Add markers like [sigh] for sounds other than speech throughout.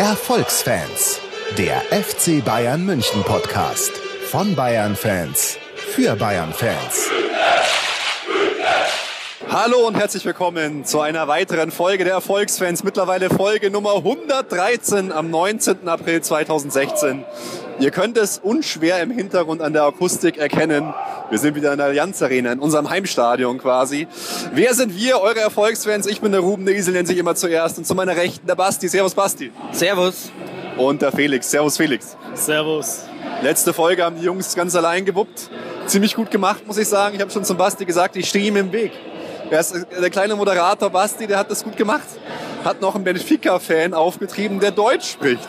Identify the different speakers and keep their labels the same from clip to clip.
Speaker 1: Erfolgsfans, der FC Bayern München Podcast von Bayern Fans für Bayern Fans.
Speaker 2: Hallo und herzlich willkommen zu einer weiteren Folge der Erfolgsfans. Mittlerweile Folge Nummer 113 am 19. April 2016. Ihr könnt es unschwer im Hintergrund an der Akustik erkennen. Wir sind wieder in der Allianz Arena, in unserem Heimstadion quasi. Wer sind wir, eure Erfolgsfans? Ich bin der Ruben, der Isel nennt sich immer zuerst. Und zu meiner Rechten der Basti. Servus Basti.
Speaker 3: Servus.
Speaker 2: Und der Felix. Servus Felix.
Speaker 4: Servus.
Speaker 2: Letzte Folge haben die Jungs ganz allein gewuppt. Ziemlich gut gemacht, muss ich sagen. Ich habe schon zum Basti gesagt, ich stehe ihm im Weg. Der, ist, der kleine Moderator Basti, der hat das gut gemacht. Hat noch einen Benfica-Fan aufgetrieben, der Deutsch spricht.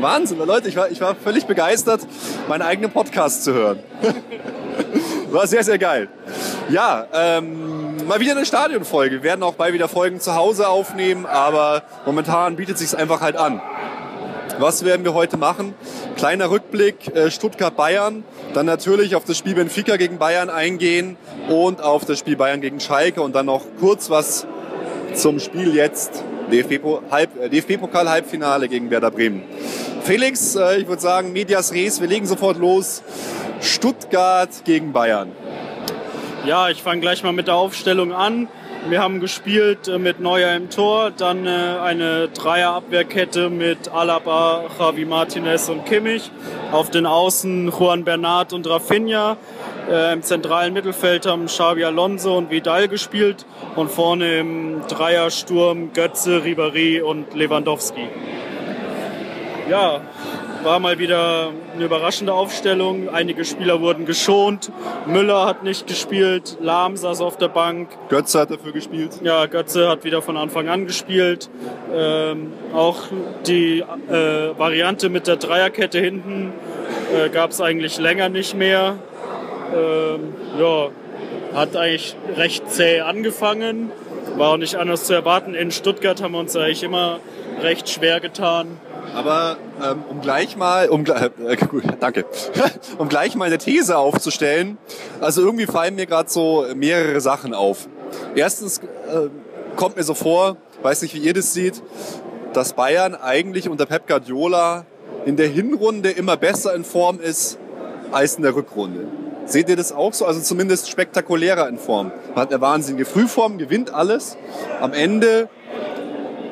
Speaker 2: Wahnsinn, Leute, ich war, ich war völlig begeistert, meinen eigenen Podcast zu hören. [laughs] War sehr, sehr geil. Ja, ähm, mal wieder eine Stadionfolge. Wir werden auch bald wieder Folgen zu Hause aufnehmen, aber momentan bietet sich einfach halt an. Was werden wir heute machen? Kleiner Rückblick äh, Stuttgart-Bayern, dann natürlich auf das Spiel Benfica gegen Bayern eingehen und auf das Spiel Bayern gegen Schalke und dann noch kurz was zum Spiel jetzt DFB-Pokal-Halbfinale äh, gegen Werder Bremen. Felix, äh, ich würde sagen, Medias Res, wir legen sofort los. Stuttgart gegen Bayern.
Speaker 4: Ja, ich fange gleich mal mit der Aufstellung an. Wir haben gespielt äh, mit Neuer im Tor, dann äh, eine Dreierabwehrkette mit Alaba, Javi Martinez und Kimmich. Auf den Außen Juan Bernat und Rafinha. Äh, Im zentralen Mittelfeld haben Xavi Alonso und Vidal gespielt und vorne im Dreiersturm Götze, Ribéry und Lewandowski. Ja, war mal wieder eine überraschende Aufstellung. Einige Spieler wurden geschont. Müller hat nicht gespielt, Lahm saß auf der Bank.
Speaker 2: Götze hat dafür gespielt.
Speaker 4: Ja, Götze hat wieder von Anfang an gespielt. Ähm, auch die äh, Variante mit der Dreierkette hinten äh, gab es eigentlich länger nicht mehr. Ähm, ja, hat eigentlich recht zäh angefangen. War auch nicht anders zu erwarten. In Stuttgart haben wir uns eigentlich immer recht schwer getan.
Speaker 2: Aber ähm, um gleich mal, um, äh, [laughs] gut, danke, [laughs] um gleich mal eine These aufzustellen, also irgendwie fallen mir gerade so mehrere Sachen auf. Erstens äh, kommt mir so vor, weiß nicht, wie ihr das seht, dass Bayern eigentlich unter Pep Guardiola in der Hinrunde immer besser in Form ist als in der Rückrunde. Seht ihr das auch so? Also zumindest spektakulärer in Form. Man hat eine wahnsinnige Frühform, gewinnt alles. Am Ende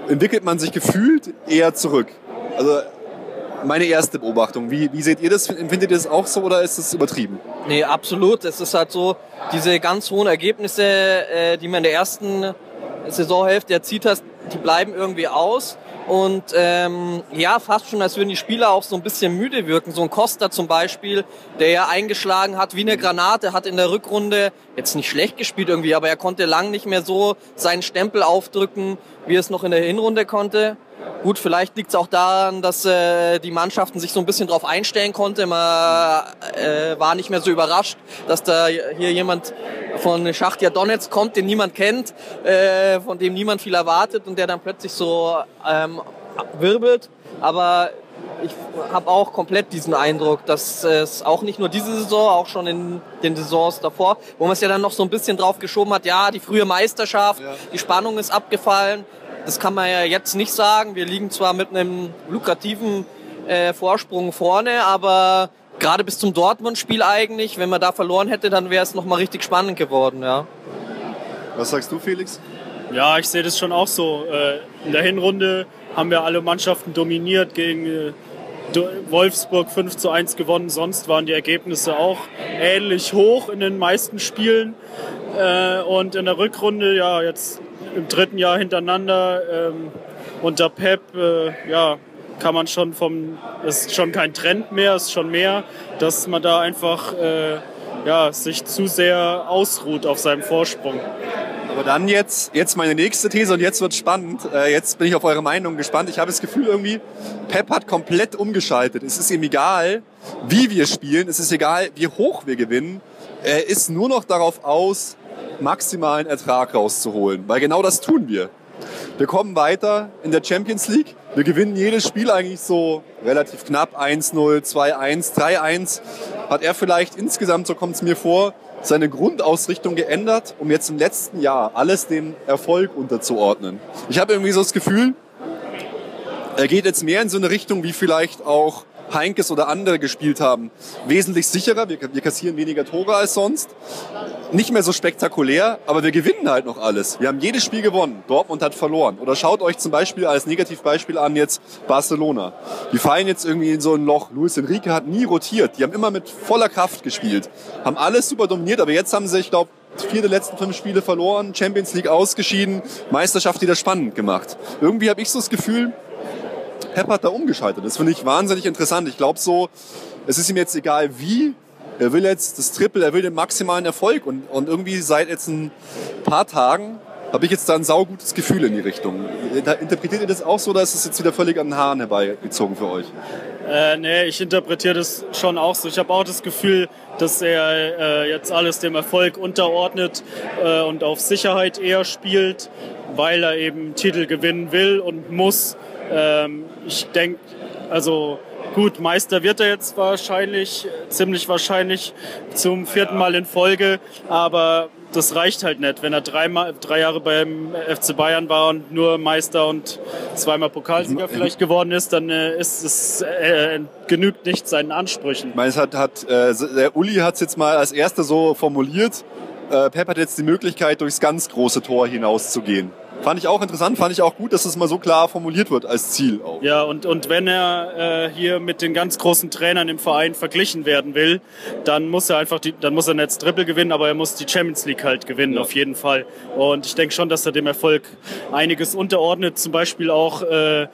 Speaker 2: entwickelt man sich gefühlt eher zurück. Also meine erste Beobachtung. Wie, wie seht ihr das? Empfindet ihr das auch so oder ist es übertrieben?
Speaker 3: Nee, absolut. Es ist halt so, diese ganz hohen Ergebnisse, äh, die man in der ersten Saisonhälfte erzielt hat, die bleiben irgendwie aus. Und ähm, ja, fast schon, als würden die Spieler auch so ein bisschen müde wirken. So ein Costa zum Beispiel, der ja eingeschlagen hat wie eine Granate, hat in der Rückrunde jetzt nicht schlecht gespielt irgendwie, aber er konnte lang nicht mehr so seinen Stempel aufdrücken, wie er es noch in der Hinrunde konnte. Gut, vielleicht liegt es auch daran, dass äh, die Mannschaften sich so ein bisschen darauf einstellen konnten. Man äh, war nicht mehr so überrascht, dass da hier jemand von Schachtja Donetsk kommt, den niemand kennt, äh, von dem niemand viel erwartet und der dann plötzlich so ähm, wirbelt. Aber ich habe auch komplett diesen Eindruck, dass es auch nicht nur diese Saison, auch schon in den Saisons davor, wo man es ja dann noch so ein bisschen drauf geschoben hat, ja, die frühe Meisterschaft, ja. die Spannung ist abgefallen. Das kann man ja jetzt nicht sagen. Wir liegen zwar mit einem lukrativen äh, Vorsprung vorne, aber gerade bis zum Dortmund-Spiel eigentlich, wenn man da verloren hätte, dann wäre es nochmal richtig spannend geworden, ja.
Speaker 2: Was sagst du, Felix?
Speaker 4: Ja, ich sehe das schon auch so. Äh, in der Hinrunde haben wir alle Mannschaften dominiert gegen äh, Wolfsburg 5 zu 1 gewonnen. Sonst waren die Ergebnisse auch ähnlich hoch in den meisten Spielen. Äh, und in der Rückrunde, ja, jetzt im dritten Jahr hintereinander ähm, unter Pep, äh, ja, kann man schon vom, ist schon kein Trend mehr, ist schon mehr, dass man da einfach äh, ja, sich zu sehr ausruht auf seinem Vorsprung.
Speaker 2: Aber dann jetzt, jetzt meine nächste These und jetzt wird spannend. Äh, jetzt bin ich auf eure Meinung gespannt. Ich habe das Gefühl irgendwie, Pep hat komplett umgeschaltet. Es ist ihm egal, wie wir spielen. Es ist egal, wie hoch wir gewinnen. Er ist nur noch darauf aus, maximalen Ertrag rauszuholen. Weil genau das tun wir. Wir kommen weiter in der Champions League. Wir gewinnen jedes Spiel eigentlich so relativ knapp. 1-0, 2-1, 3-1. Hat er vielleicht insgesamt, so kommt es mir vor, seine Grundausrichtung geändert, um jetzt im letzten Jahr alles dem Erfolg unterzuordnen. Ich habe irgendwie so das Gefühl, Er geht jetzt mehr in so eine Richtung, wie vielleicht auch Heinkes oder andere gespielt haben. Wesentlich sicherer, wir, wir kassieren weniger Tore als sonst. Nicht mehr so spektakulär, aber wir gewinnen halt noch alles. Wir haben jedes Spiel gewonnen. Dortmund hat verloren. Oder schaut euch zum Beispiel als Negativbeispiel an jetzt Barcelona. Die fallen jetzt irgendwie in so ein Loch. Luis Enrique hat nie rotiert. Die haben immer mit voller Kraft gespielt. Haben alles super dominiert, aber jetzt haben sie, ich glaube, vier der letzten fünf Spiele verloren, Champions League ausgeschieden, Meisterschaft wieder spannend gemacht. Irgendwie habe ich so das Gefühl, Pep hat da umgeschaltet. Das finde ich wahnsinnig interessant. Ich glaube so, es ist ihm jetzt egal wie, er will jetzt das Triple, er will den maximalen Erfolg und, und irgendwie seit jetzt ein paar Tagen habe ich jetzt da ein saugutes Gefühl in die Richtung. Interpretiert ihr das auch so, oder ist es jetzt wieder völlig an den Haaren herbeigezogen für euch?
Speaker 4: Äh, nee, ich interpretiere das schon auch so. Ich habe auch das Gefühl, dass er äh, jetzt alles dem Erfolg unterordnet äh, und auf Sicherheit eher spielt, weil er eben Titel gewinnen will und muss. Ähm, ich denke, also gut, Meister wird er jetzt wahrscheinlich, ziemlich wahrscheinlich zum vierten Mal in Folge, aber das reicht halt nicht. Wenn er dreimal, drei Jahre beim FC Bayern war und nur Meister und zweimal Pokalsieger vielleicht geworden ist, dann äh, ist es äh, genügt nicht seinen Ansprüchen.
Speaker 2: Ich meine, es hat, hat äh, der Uli hat es jetzt mal als erster so formuliert. Äh, Pep hat jetzt die Möglichkeit, durchs ganz große Tor hinauszugehen. Fand ich auch interessant, fand ich auch gut, dass es mal so klar formuliert wird als Ziel. Auch.
Speaker 4: Ja, und, und wenn er äh, hier mit den ganz großen Trainern im Verein verglichen werden will, dann muss er einfach die, dann muss er nicht das Triple gewinnen, aber er muss die Champions League halt gewinnen, ja. auf jeden Fall. Und ich denke schon, dass er dem Erfolg einiges unterordnet, zum Beispiel auch äh,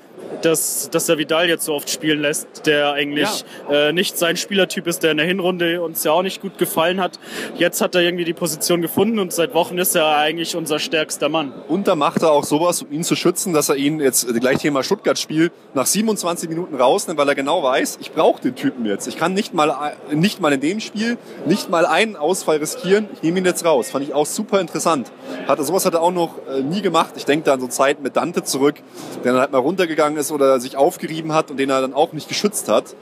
Speaker 4: dass, dass er Vidal jetzt so oft spielen lässt, der eigentlich ja. äh, nicht sein Spielertyp ist, der in der Hinrunde uns ja auch nicht gut gefallen hat. Jetzt hat er irgendwie die Position gefunden und seit Wochen ist er eigentlich unser stärkster Mann.
Speaker 2: Und da macht er auch sowas, um ihn zu schützen, dass er ihn jetzt äh, gleich Thema Stuttgart-Spiel nach 27 Minuten rausnimmt, weil er genau weiß, ich brauche den Typen jetzt. Ich kann nicht mal, äh, nicht mal in dem Spiel, nicht mal einen Ausfall riskieren. Ich nehme ihn jetzt raus. Fand ich auch super interessant. Hat, sowas hat er auch noch äh, nie gemacht. Ich denke da an so Zeiten mit Dante zurück, der dann halt mal runtergegangen ist oder sich aufgerieben hat und den er dann auch nicht geschützt hat.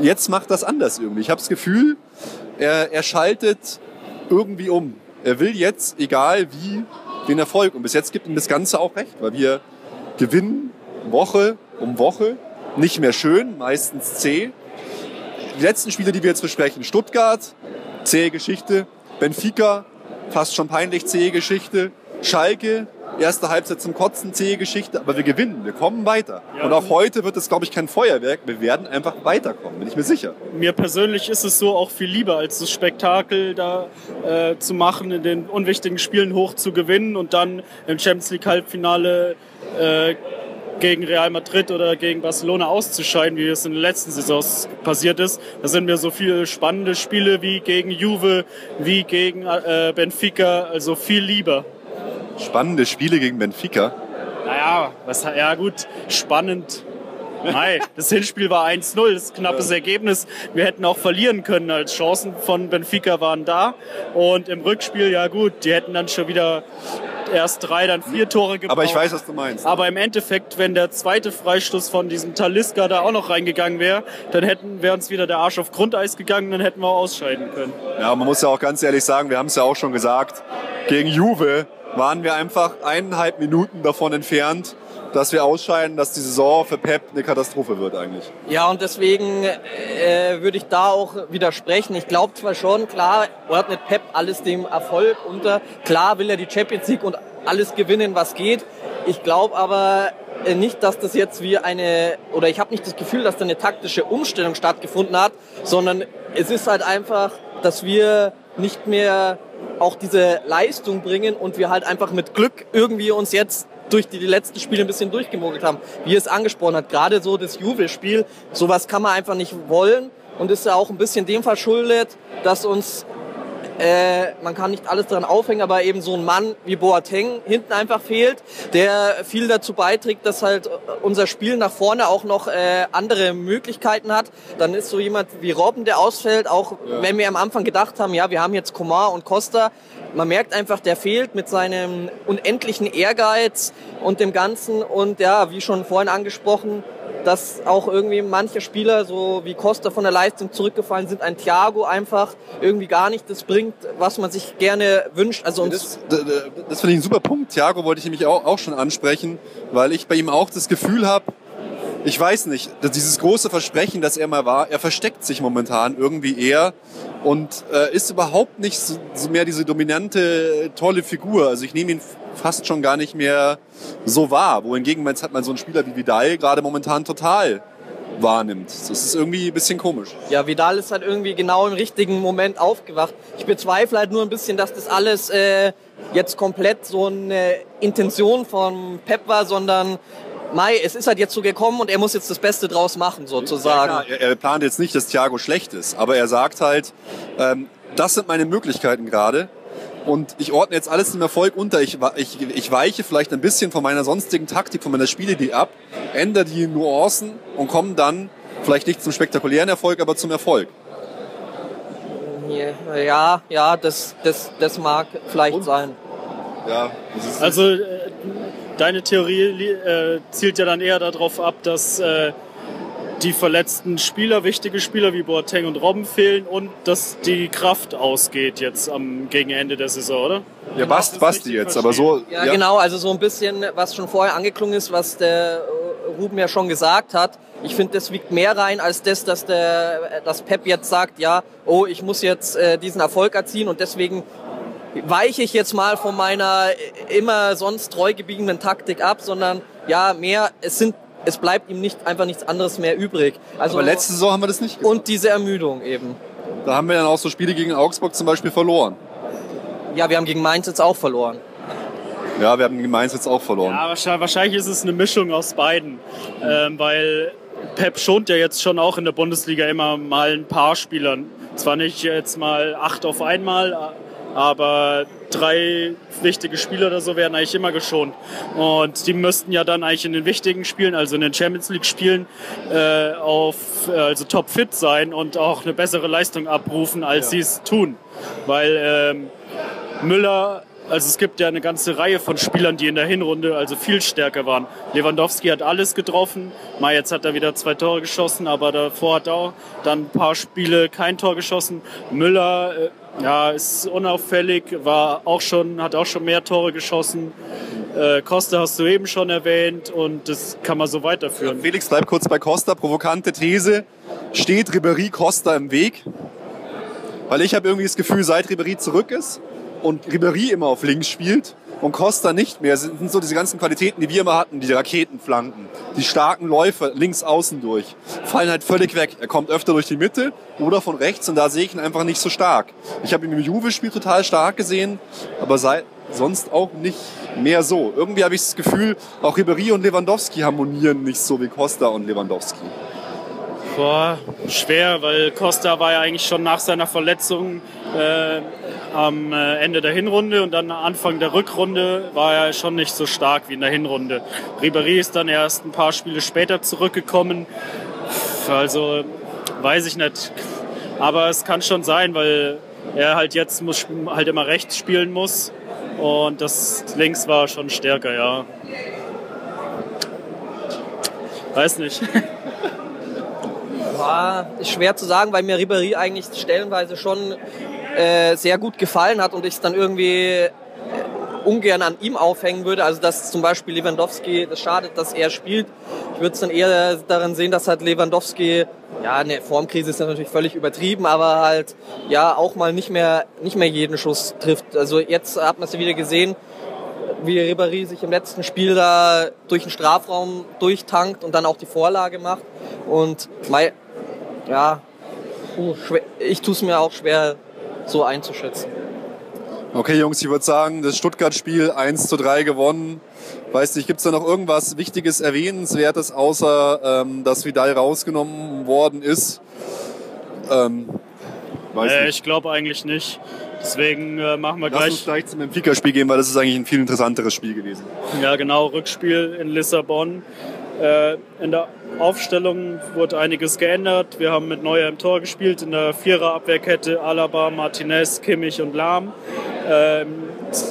Speaker 2: Jetzt macht das anders irgendwie. Ich habe das Gefühl, er, er schaltet irgendwie um. Er will jetzt, egal wie, den Erfolg. Und bis jetzt gibt ihm das Ganze auch recht, weil wir gewinnen Woche um Woche. Nicht mehr schön, meistens zäh. Die letzten Spiele, die wir jetzt besprechen, Stuttgart, zähe Geschichte. Benfica, fast schon peinlich zähe Geschichte. Schalke, erste Halbzeit zum Kotzen, zähe Geschichte, aber wir gewinnen, wir kommen weiter. Ja, und auch heute wird es, glaube ich, kein Feuerwerk. Wir werden einfach weiterkommen, bin ich mir sicher.
Speaker 4: Mir persönlich ist es so auch viel lieber, als das Spektakel da äh, zu machen, in den unwichtigen Spielen hoch zu gewinnen und dann im Champions League Halbfinale äh, gegen Real Madrid oder gegen Barcelona auszuscheiden, wie es in den letzten Saisons passiert ist. Da sind mir so viele spannende Spiele wie gegen Juve, wie gegen äh, Benfica, also viel lieber
Speaker 2: spannende Spiele gegen Benfica.
Speaker 4: Naja, was, ja gut, spannend. Nein, das Hinspiel war 1-0, das ist ein knappes Ergebnis. Wir hätten auch verlieren können als Chancen von Benfica waren da. Und im Rückspiel, ja gut, die hätten dann schon wieder erst drei, dann vier Tore gebraucht.
Speaker 2: Aber ich weiß, was du meinst.
Speaker 4: Aber im Endeffekt, wenn der zweite Freistoß von diesem Taliska da auch noch reingegangen wäre, dann hätten wäre uns wieder der Arsch auf Grundeis gegangen, dann hätten wir auch ausscheiden können.
Speaker 2: Ja, man muss ja auch ganz ehrlich sagen, wir haben es ja auch schon gesagt, gegen Juve waren wir einfach eineinhalb Minuten davon entfernt, dass wir ausscheiden, dass die Saison für Pep eine Katastrophe wird eigentlich.
Speaker 3: Ja, und deswegen äh, würde ich da auch widersprechen. Ich glaube zwar schon, klar ordnet Pep alles dem Erfolg unter. Klar will er die Champions League und alles gewinnen, was geht. Ich glaube aber äh, nicht, dass das jetzt wie eine, oder ich habe nicht das Gefühl, dass da eine taktische Umstellung stattgefunden hat, sondern es ist halt einfach, dass wir nicht mehr auch diese Leistung bringen und wir halt einfach mit Glück irgendwie uns jetzt durch die, die letzten Spiele ein bisschen durchgemogelt haben. Wie es angesprochen hat, gerade so das Juve-Spiel, sowas kann man einfach nicht wollen und ist ja auch ein bisschen dem verschuldet, dass uns äh, man kann nicht alles daran aufhängen, aber eben so ein Mann wie Boateng hinten einfach fehlt, der viel dazu beiträgt, dass halt unser Spiel nach vorne auch noch äh, andere Möglichkeiten hat. Dann ist so jemand wie Robben, der ausfällt, auch ja. wenn wir am Anfang gedacht haben, ja, wir haben jetzt Komar und Costa, man merkt einfach, der fehlt mit seinem unendlichen Ehrgeiz und dem Ganzen und ja, wie schon vorhin angesprochen, dass auch irgendwie manche Spieler, so wie Costa von der Leistung zurückgefallen sind, ein Thiago einfach irgendwie gar nicht das bringt, was man sich gerne wünscht. Also
Speaker 2: uns das, das finde ich ein super Punkt. Thiago wollte ich nämlich auch, auch schon ansprechen, weil ich bei ihm auch das Gefühl habe, ich weiß nicht, dieses große Versprechen, das er mal war, er versteckt sich momentan irgendwie eher und äh, ist überhaupt nicht so, mehr diese dominante, tolle Figur. Also ich nehme ihn fast schon gar nicht mehr so wahr. Wohingegen jetzt hat man so einen Spieler wie Vidal gerade momentan total wahrnimmt. Das ist irgendwie ein bisschen komisch.
Speaker 3: Ja, Vidal ist halt irgendwie genau im richtigen Moment aufgewacht. Ich bezweifle halt nur ein bisschen, dass das alles äh, jetzt komplett so eine Intention von Pep war, sondern Mai, es ist halt jetzt so gekommen und er muss jetzt das Beste draus machen, sozusagen.
Speaker 2: Ja, er, er, plant jetzt nicht, dass Thiago schlecht ist, aber er sagt halt, ähm, das sind meine Möglichkeiten gerade und ich ordne jetzt alles dem Erfolg unter. Ich, ich, ich weiche vielleicht ein bisschen von meiner sonstigen Taktik, von meiner Spielidee ab, ändere die Nuancen und komme dann vielleicht nicht zum spektakulären Erfolg, aber zum Erfolg.
Speaker 3: Ja, ja, das, das, das mag vielleicht und? sein.
Speaker 4: Ja, also äh, deine Theorie äh, zielt ja dann eher darauf ab, dass äh, die verletzten Spieler, wichtige Spieler wie Boateng und Robben fehlen und dass die Kraft ausgeht jetzt am gegen Ende der Saison, oder?
Speaker 2: Ja, Bast, Basti jetzt, aber so.
Speaker 3: Ja, ja, genau, also so ein bisschen, was schon vorher angeklungen ist, was der äh, Ruben ja schon gesagt hat. Ich finde, das wiegt mehr rein als das, dass der, dass Pep jetzt sagt, ja, oh, ich muss jetzt äh, diesen Erfolg erzielen und deswegen weiche ich jetzt mal von meiner immer sonst treu gebiegenen Taktik ab, sondern ja, mehr, es sind es bleibt ihm nicht einfach nichts anderes mehr übrig.
Speaker 2: Also Aber letzte Saison haben wir das nicht gemacht.
Speaker 3: Und diese Ermüdung eben.
Speaker 2: Da haben wir dann auch so Spiele gegen Augsburg zum Beispiel verloren.
Speaker 3: Ja, wir haben gegen Mainz jetzt auch verloren.
Speaker 2: Ja, wir haben gegen Mainz jetzt auch verloren.
Speaker 4: Ja, wahrscheinlich ist es eine Mischung aus beiden. Ähm, weil Pep schont ja jetzt schon auch in der Bundesliga immer mal ein paar Spielern. Zwar nicht jetzt mal acht auf einmal, aber drei wichtige Spiele oder so werden eigentlich immer geschont. Und die müssten ja dann eigentlich in den wichtigen Spielen, also in den Champions League Spielen, äh, auf, äh, also top fit sein und auch eine bessere Leistung abrufen, als ja. sie es tun. Weil ähm, Müller also es gibt ja eine ganze Reihe von Spielern, die in der Hinrunde also viel stärker waren. Lewandowski hat alles getroffen. Mal jetzt hat er wieder zwei Tore geschossen, aber davor hat er auch dann ein paar Spiele kein Tor geschossen. Müller äh, ja, ist unauffällig, war auch schon, hat auch schon mehr Tore geschossen. Äh, Costa hast du eben schon erwähnt und das kann man so weiterführen.
Speaker 2: Felix, bleib kurz bei Costa. Provokante These. Steht Ribery Costa im Weg? Weil ich habe irgendwie das Gefühl, seit Ribery zurück ist und Ribery immer auf links spielt, und Costa nicht mehr. Das sind so diese ganzen Qualitäten, die wir immer hatten, die Raketenflanken, die starken Läufe links außen durch, fallen halt völlig weg. Er kommt öfter durch die Mitte oder von rechts und da sehe ich ihn einfach nicht so stark. Ich habe ihn im Juve-Spiel total stark gesehen, aber seit, sonst auch nicht mehr so. Irgendwie habe ich das Gefühl, auch Ribery und Lewandowski harmonieren nicht so wie Costa und Lewandowski.
Speaker 4: Boah, schwer, weil Costa war ja eigentlich schon nach seiner Verletzung äh, am äh, Ende der Hinrunde und dann Anfang der Rückrunde war er schon nicht so stark wie in der Hinrunde. Ribéry ist dann erst ein paar Spiele später zurückgekommen. Also weiß ich nicht. Aber es kann schon sein, weil er halt jetzt muss, halt immer rechts spielen muss. Und das links war schon stärker, ja. Weiß nicht. [laughs]
Speaker 3: War schwer zu sagen, weil mir Ribéry eigentlich stellenweise schon äh, sehr gut gefallen hat und ich es dann irgendwie äh, ungern an ihm aufhängen würde. Also dass zum Beispiel Lewandowski, das schadet, dass er spielt. Ich würde es dann eher daran sehen, dass halt Lewandowski, ja, eine Formkrise ist natürlich völlig übertrieben, aber halt ja auch mal nicht mehr nicht mehr jeden Schuss trifft. Also jetzt hat man es ja wieder gesehen, wie Ribéry sich im letzten Spiel da durch den Strafraum durchtankt und dann auch die Vorlage macht. Und ja, ich tue es mir auch schwer, so einzuschätzen.
Speaker 2: Okay, Jungs, ich würde sagen, das Stuttgart-Spiel 1 zu 3 gewonnen. Weiß nicht, gibt es da noch irgendwas Wichtiges, Erwähnenswertes, außer ähm, dass Vidal rausgenommen worden ist?
Speaker 4: Ähm, äh, ich glaube eigentlich nicht. Deswegen äh, machen wir
Speaker 2: Lass
Speaker 4: gleich.
Speaker 2: uns gleich zum Benfica-Spiel gehen, weil das ist eigentlich ein viel interessanteres Spiel gewesen.
Speaker 4: Ja, genau. Rückspiel in Lissabon. Äh, in der Aufstellung wurde einiges geändert. Wir haben mit Neuer im Tor gespielt, in der Vierer-Abwehrkette Alaba, Martinez, Kimmich und Lahm. Ähm,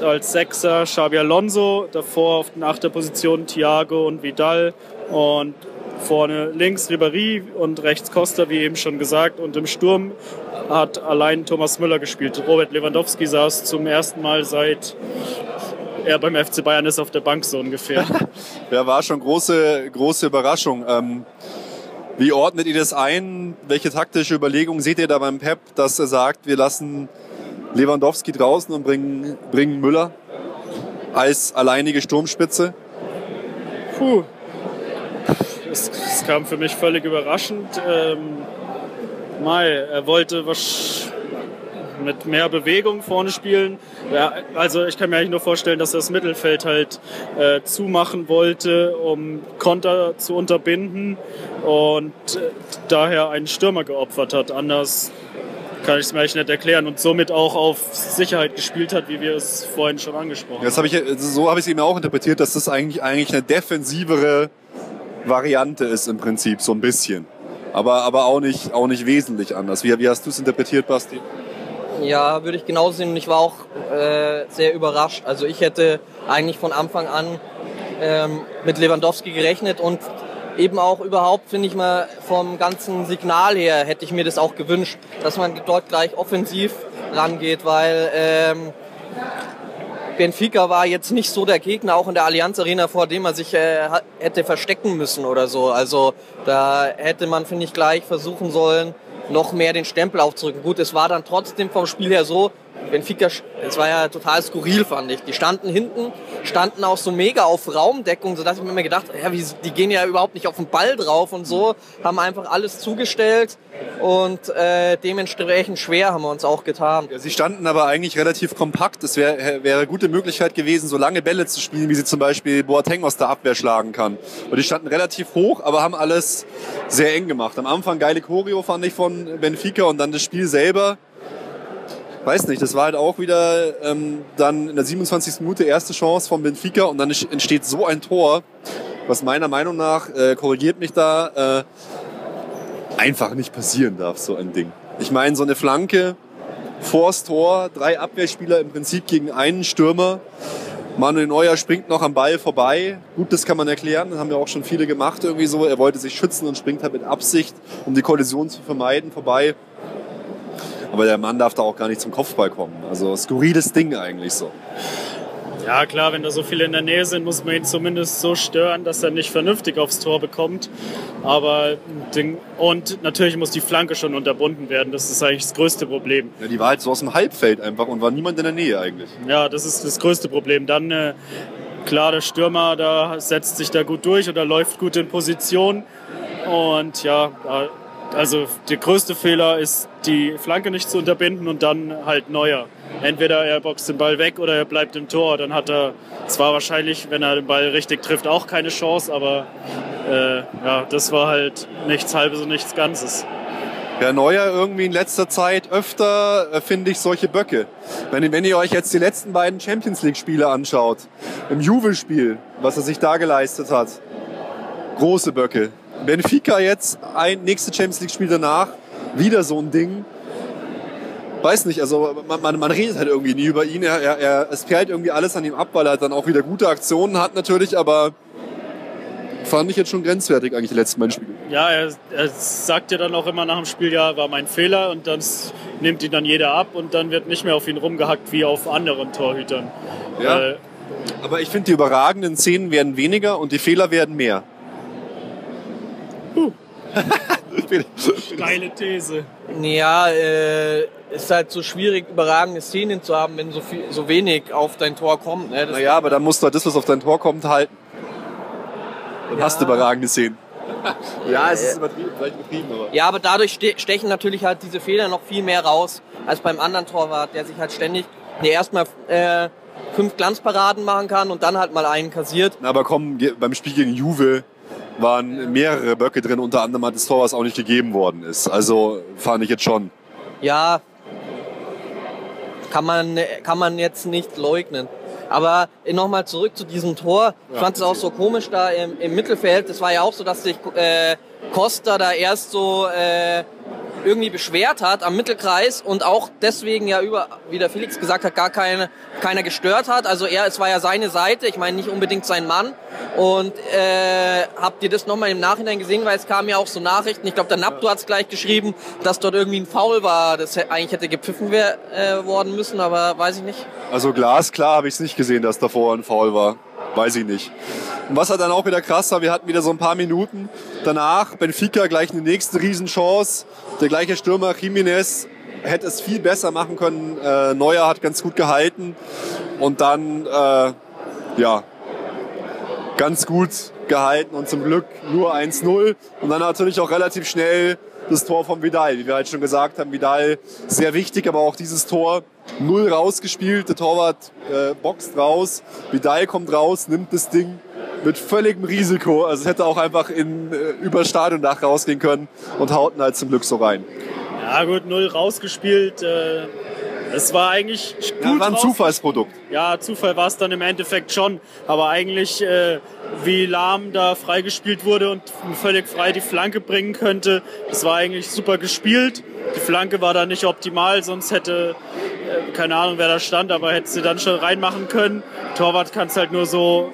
Speaker 4: als Sechser Xabi Alonso, davor auf der Achterposition Thiago und Vidal und vorne links Ribéry und rechts Costa, wie eben schon gesagt. Und im Sturm hat allein Thomas Müller gespielt. Robert Lewandowski saß zum ersten Mal seit er beim FC Bayern ist auf der Bank so ungefähr. [laughs]
Speaker 2: ja, war schon große, große Überraschung. Ähm, wie ordnet ihr das ein? Welche taktische Überlegung seht ihr da beim Pep, dass er sagt, wir lassen Lewandowski draußen und bringen, bringen Müller als alleinige Sturmspitze?
Speaker 4: Puh. Das, das kam für mich völlig überraschend. Ähm, Mai, er wollte was mit mehr Bewegung vorne spielen. Ja, also ich kann mir eigentlich nur vorstellen, dass er das Mittelfeld halt äh, zumachen wollte, um Konter zu unterbinden und äh, daher einen Stürmer geopfert hat. Anders kann ich es mir eigentlich nicht erklären und somit auch auf Sicherheit gespielt hat, wie wir es vorhin schon angesprochen
Speaker 2: das hab ich, So habe ich es eben auch interpretiert, dass das eigentlich, eigentlich eine defensivere Variante ist im Prinzip, so ein bisschen. Aber, aber auch, nicht, auch nicht wesentlich anders. Wie, wie hast du es interpretiert, Basti?
Speaker 3: Ja, würde ich genauso sehen und ich war auch äh, sehr überrascht. Also ich hätte eigentlich von Anfang an ähm, mit Lewandowski gerechnet und eben auch überhaupt, finde ich mal, vom ganzen Signal her hätte ich mir das auch gewünscht, dass man dort gleich offensiv rangeht, weil ähm, Benfica war jetzt nicht so der Gegner, auch in der Allianz Arena, vor dem man sich äh, hätte verstecken müssen oder so. Also da hätte man, finde ich, gleich versuchen sollen, noch mehr den Stempel aufzudrücken. Gut, es war dann trotzdem vom Spiel her so, Benfica, es war ja total skurril, fand ich. Die standen hinten, standen auch so mega auf Raumdeckung, sodass ich mir immer gedacht ja, wie, die gehen ja überhaupt nicht auf den Ball drauf und so, haben einfach alles zugestellt und äh, dementsprechend schwer haben wir uns auch getan.
Speaker 2: Ja, sie standen aber eigentlich relativ kompakt. Es wäre wär eine gute Möglichkeit gewesen, so lange Bälle zu spielen, wie sie zum Beispiel Boateng aus der Abwehr schlagen kann. Und die standen relativ hoch, aber haben alles sehr eng gemacht. Am Anfang geile Choreo fand ich von Benfica und dann das Spiel selber weiß nicht, das war halt auch wieder ähm, dann in der 27. Minute erste Chance von Benfica und dann entsteht so ein Tor, was meiner Meinung nach, äh, korrigiert mich da, äh, einfach nicht passieren darf, so ein Ding. Ich meine, so eine Flanke vors Tor, drei Abwehrspieler im Prinzip gegen einen Stürmer. Manuel Neuer springt noch am Ball vorbei. Gut, das kann man erklären. Das haben ja auch schon viele gemacht irgendwie so. Er wollte sich schützen und springt halt mit Absicht, um die Kollision zu vermeiden, vorbei. Aber der Mann darf da auch gar nicht zum Kopfball kommen. Also skurriles Ding eigentlich so.
Speaker 4: Ja, klar, wenn da so viele in der Nähe sind, muss man ihn zumindest so stören, dass er nicht vernünftig aufs Tor bekommt. Aber und natürlich muss die Flanke schon unterbunden werden. Das ist eigentlich das größte Problem.
Speaker 2: Ja, die war halt so aus dem Halbfeld einfach und war niemand in der Nähe eigentlich.
Speaker 4: Ja, das ist das größte Problem. Dann äh, klar, der Stürmer, da setzt sich da gut durch oder läuft gut in Position. Und ja, also der größte Fehler ist, die Flanke nicht zu unterbinden und dann halt neuer. Entweder er boxt den Ball weg oder er bleibt im Tor. Dann hat er zwar wahrscheinlich, wenn er den Ball richtig trifft, auch keine Chance, aber äh, ja, das war halt nichts Halbes und nichts Ganzes.
Speaker 2: Ja, Neuer irgendwie in letzter Zeit öfter äh, finde ich solche Böcke. Wenn, wenn ihr euch jetzt die letzten beiden Champions League Spiele anschaut, im Juve-Spiel, was er sich da geleistet hat, große Böcke. Benfica jetzt, ein nächstes Champions League-Spiel danach, wieder so ein Ding. Weiß nicht, also man, man, man redet halt irgendwie nie über ihn. Er, er, er, es perlt irgendwie alles an ihm ab, weil er dann auch wieder gute Aktionen hat natürlich, aber fand ich jetzt schon grenzwertig eigentlich die letzten beiden Spiele.
Speaker 4: Ja, er, er sagt ja dann auch immer nach dem Spiel, ja, war mein Fehler und dann nimmt ihn dann jeder ab und dann wird nicht mehr auf ihn rumgehackt wie auf anderen Torhütern.
Speaker 2: Ja. Äh, aber ich finde, die überragenden Szenen werden weniger und die Fehler werden mehr. [laughs]
Speaker 4: Geile These.
Speaker 3: Ja, äh, ist halt so schwierig, überragende Szenen zu haben, wenn so, viel, so wenig auf dein Tor kommt. Ne?
Speaker 2: naja, aber dann musst du halt das, was auf dein Tor kommt, halten. Dann ja. hast du überragende Szenen. [laughs] ja, es ist übertrieben, vielleicht übertrieben,
Speaker 3: aber. Ja, aber dadurch stechen natürlich halt diese Fehler noch viel mehr raus als beim anderen Torwart, der sich halt ständig, nee, erstmal äh, fünf Glanzparaden machen kann und dann halt mal einen kassiert.
Speaker 2: Na, aber komm, beim Spiel gegen Juve waren mehrere Böcke drin, unter anderem hat das Tor, was auch nicht gegeben worden ist. Also fand ich jetzt schon.
Speaker 3: Ja, kann man, kann man jetzt nicht leugnen. Aber nochmal zurück zu diesem Tor. Ich ja, fand es auch so komisch da im, im, Mittelfeld. Das war ja auch so, dass sich äh, Costa da erst so äh, irgendwie beschwert hat am Mittelkreis und auch deswegen ja über, wie der Felix gesagt hat, gar keine, keiner gestört hat. Also er, es war ja seine Seite, ich meine nicht unbedingt sein Mann. Und äh, habt ihr das nochmal im Nachhinein gesehen, weil es kamen ja auch so Nachrichten, ich glaube der Napto hat es gleich geschrieben, dass dort irgendwie ein Foul war, das eigentlich hätte gepfiffen wär, äh, worden müssen, aber weiß ich nicht.
Speaker 2: Also glasklar habe ich es nicht gesehen, dass davor ein Foul war. Weiß ich nicht. Und was halt dann auch wieder krass war, wir hatten wieder so ein paar Minuten danach, Benfica gleich eine nächste Riesenchance. Der gleiche Stürmer Jiménez hätte es viel besser machen können. Äh, Neuer hat ganz gut gehalten. Und dann, äh, ja, ganz gut gehalten und zum Glück nur 1-0. Und dann natürlich auch relativ schnell das Tor von Vidal. Wie wir halt schon gesagt haben, Vidal sehr wichtig, aber auch dieses Tor null rausgespielt. Der Torwart äh, boxt raus, Vidal kommt raus, nimmt das Ding mit völligem Risiko. Also es hätte auch einfach in, äh, über Stadiondach rausgehen können und hauten halt zum Glück so rein.
Speaker 4: Ja gut, null rausgespielt. Äh, es war eigentlich gut
Speaker 2: ja, war ein Zufallsprodukt.
Speaker 4: Ja, Zufall war es dann im Endeffekt schon. Aber eigentlich, äh, wie Lahm da freigespielt wurde und völlig frei die Flanke bringen könnte, das war eigentlich super gespielt. Die Flanke war da nicht optimal, sonst hätte, keine Ahnung, wer da stand, aber hätte sie dann schon reinmachen können. Torwart kann es halt nur so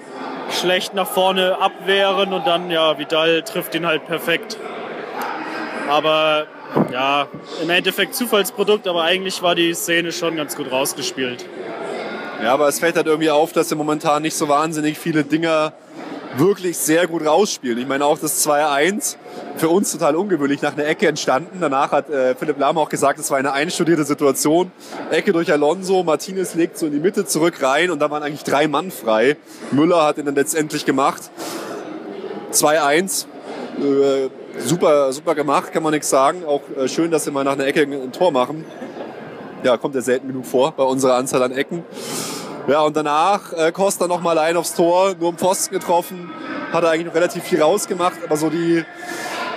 Speaker 4: schlecht nach vorne abwehren und dann, ja, Vidal trifft ihn halt perfekt. Aber ja, im Endeffekt Zufallsprodukt, aber eigentlich war die Szene schon ganz gut rausgespielt.
Speaker 2: Ja, aber es fällt halt irgendwie auf, dass er momentan nicht so wahnsinnig viele Dinger wirklich sehr gut rausspielen. Ich meine auch das 2-1 für uns total ungewöhnlich nach einer Ecke entstanden. Danach hat äh, Philipp Lahm auch gesagt, es war eine einstudierte Situation. Ecke durch Alonso, Martinez legt so in die Mitte zurück rein und da waren eigentlich drei Mann frei. Müller hat ihn dann letztendlich gemacht. 2-1. Äh, super, super gemacht, kann man nichts sagen. Auch äh, schön, dass sie mal nach einer Ecke ein Tor machen. Ja, kommt ja selten genug vor bei unserer Anzahl an Ecken. Ja, und danach äh, Costa noch mal allein aufs Tor, nur im Pfosten getroffen, hat er eigentlich noch relativ viel rausgemacht, aber so die,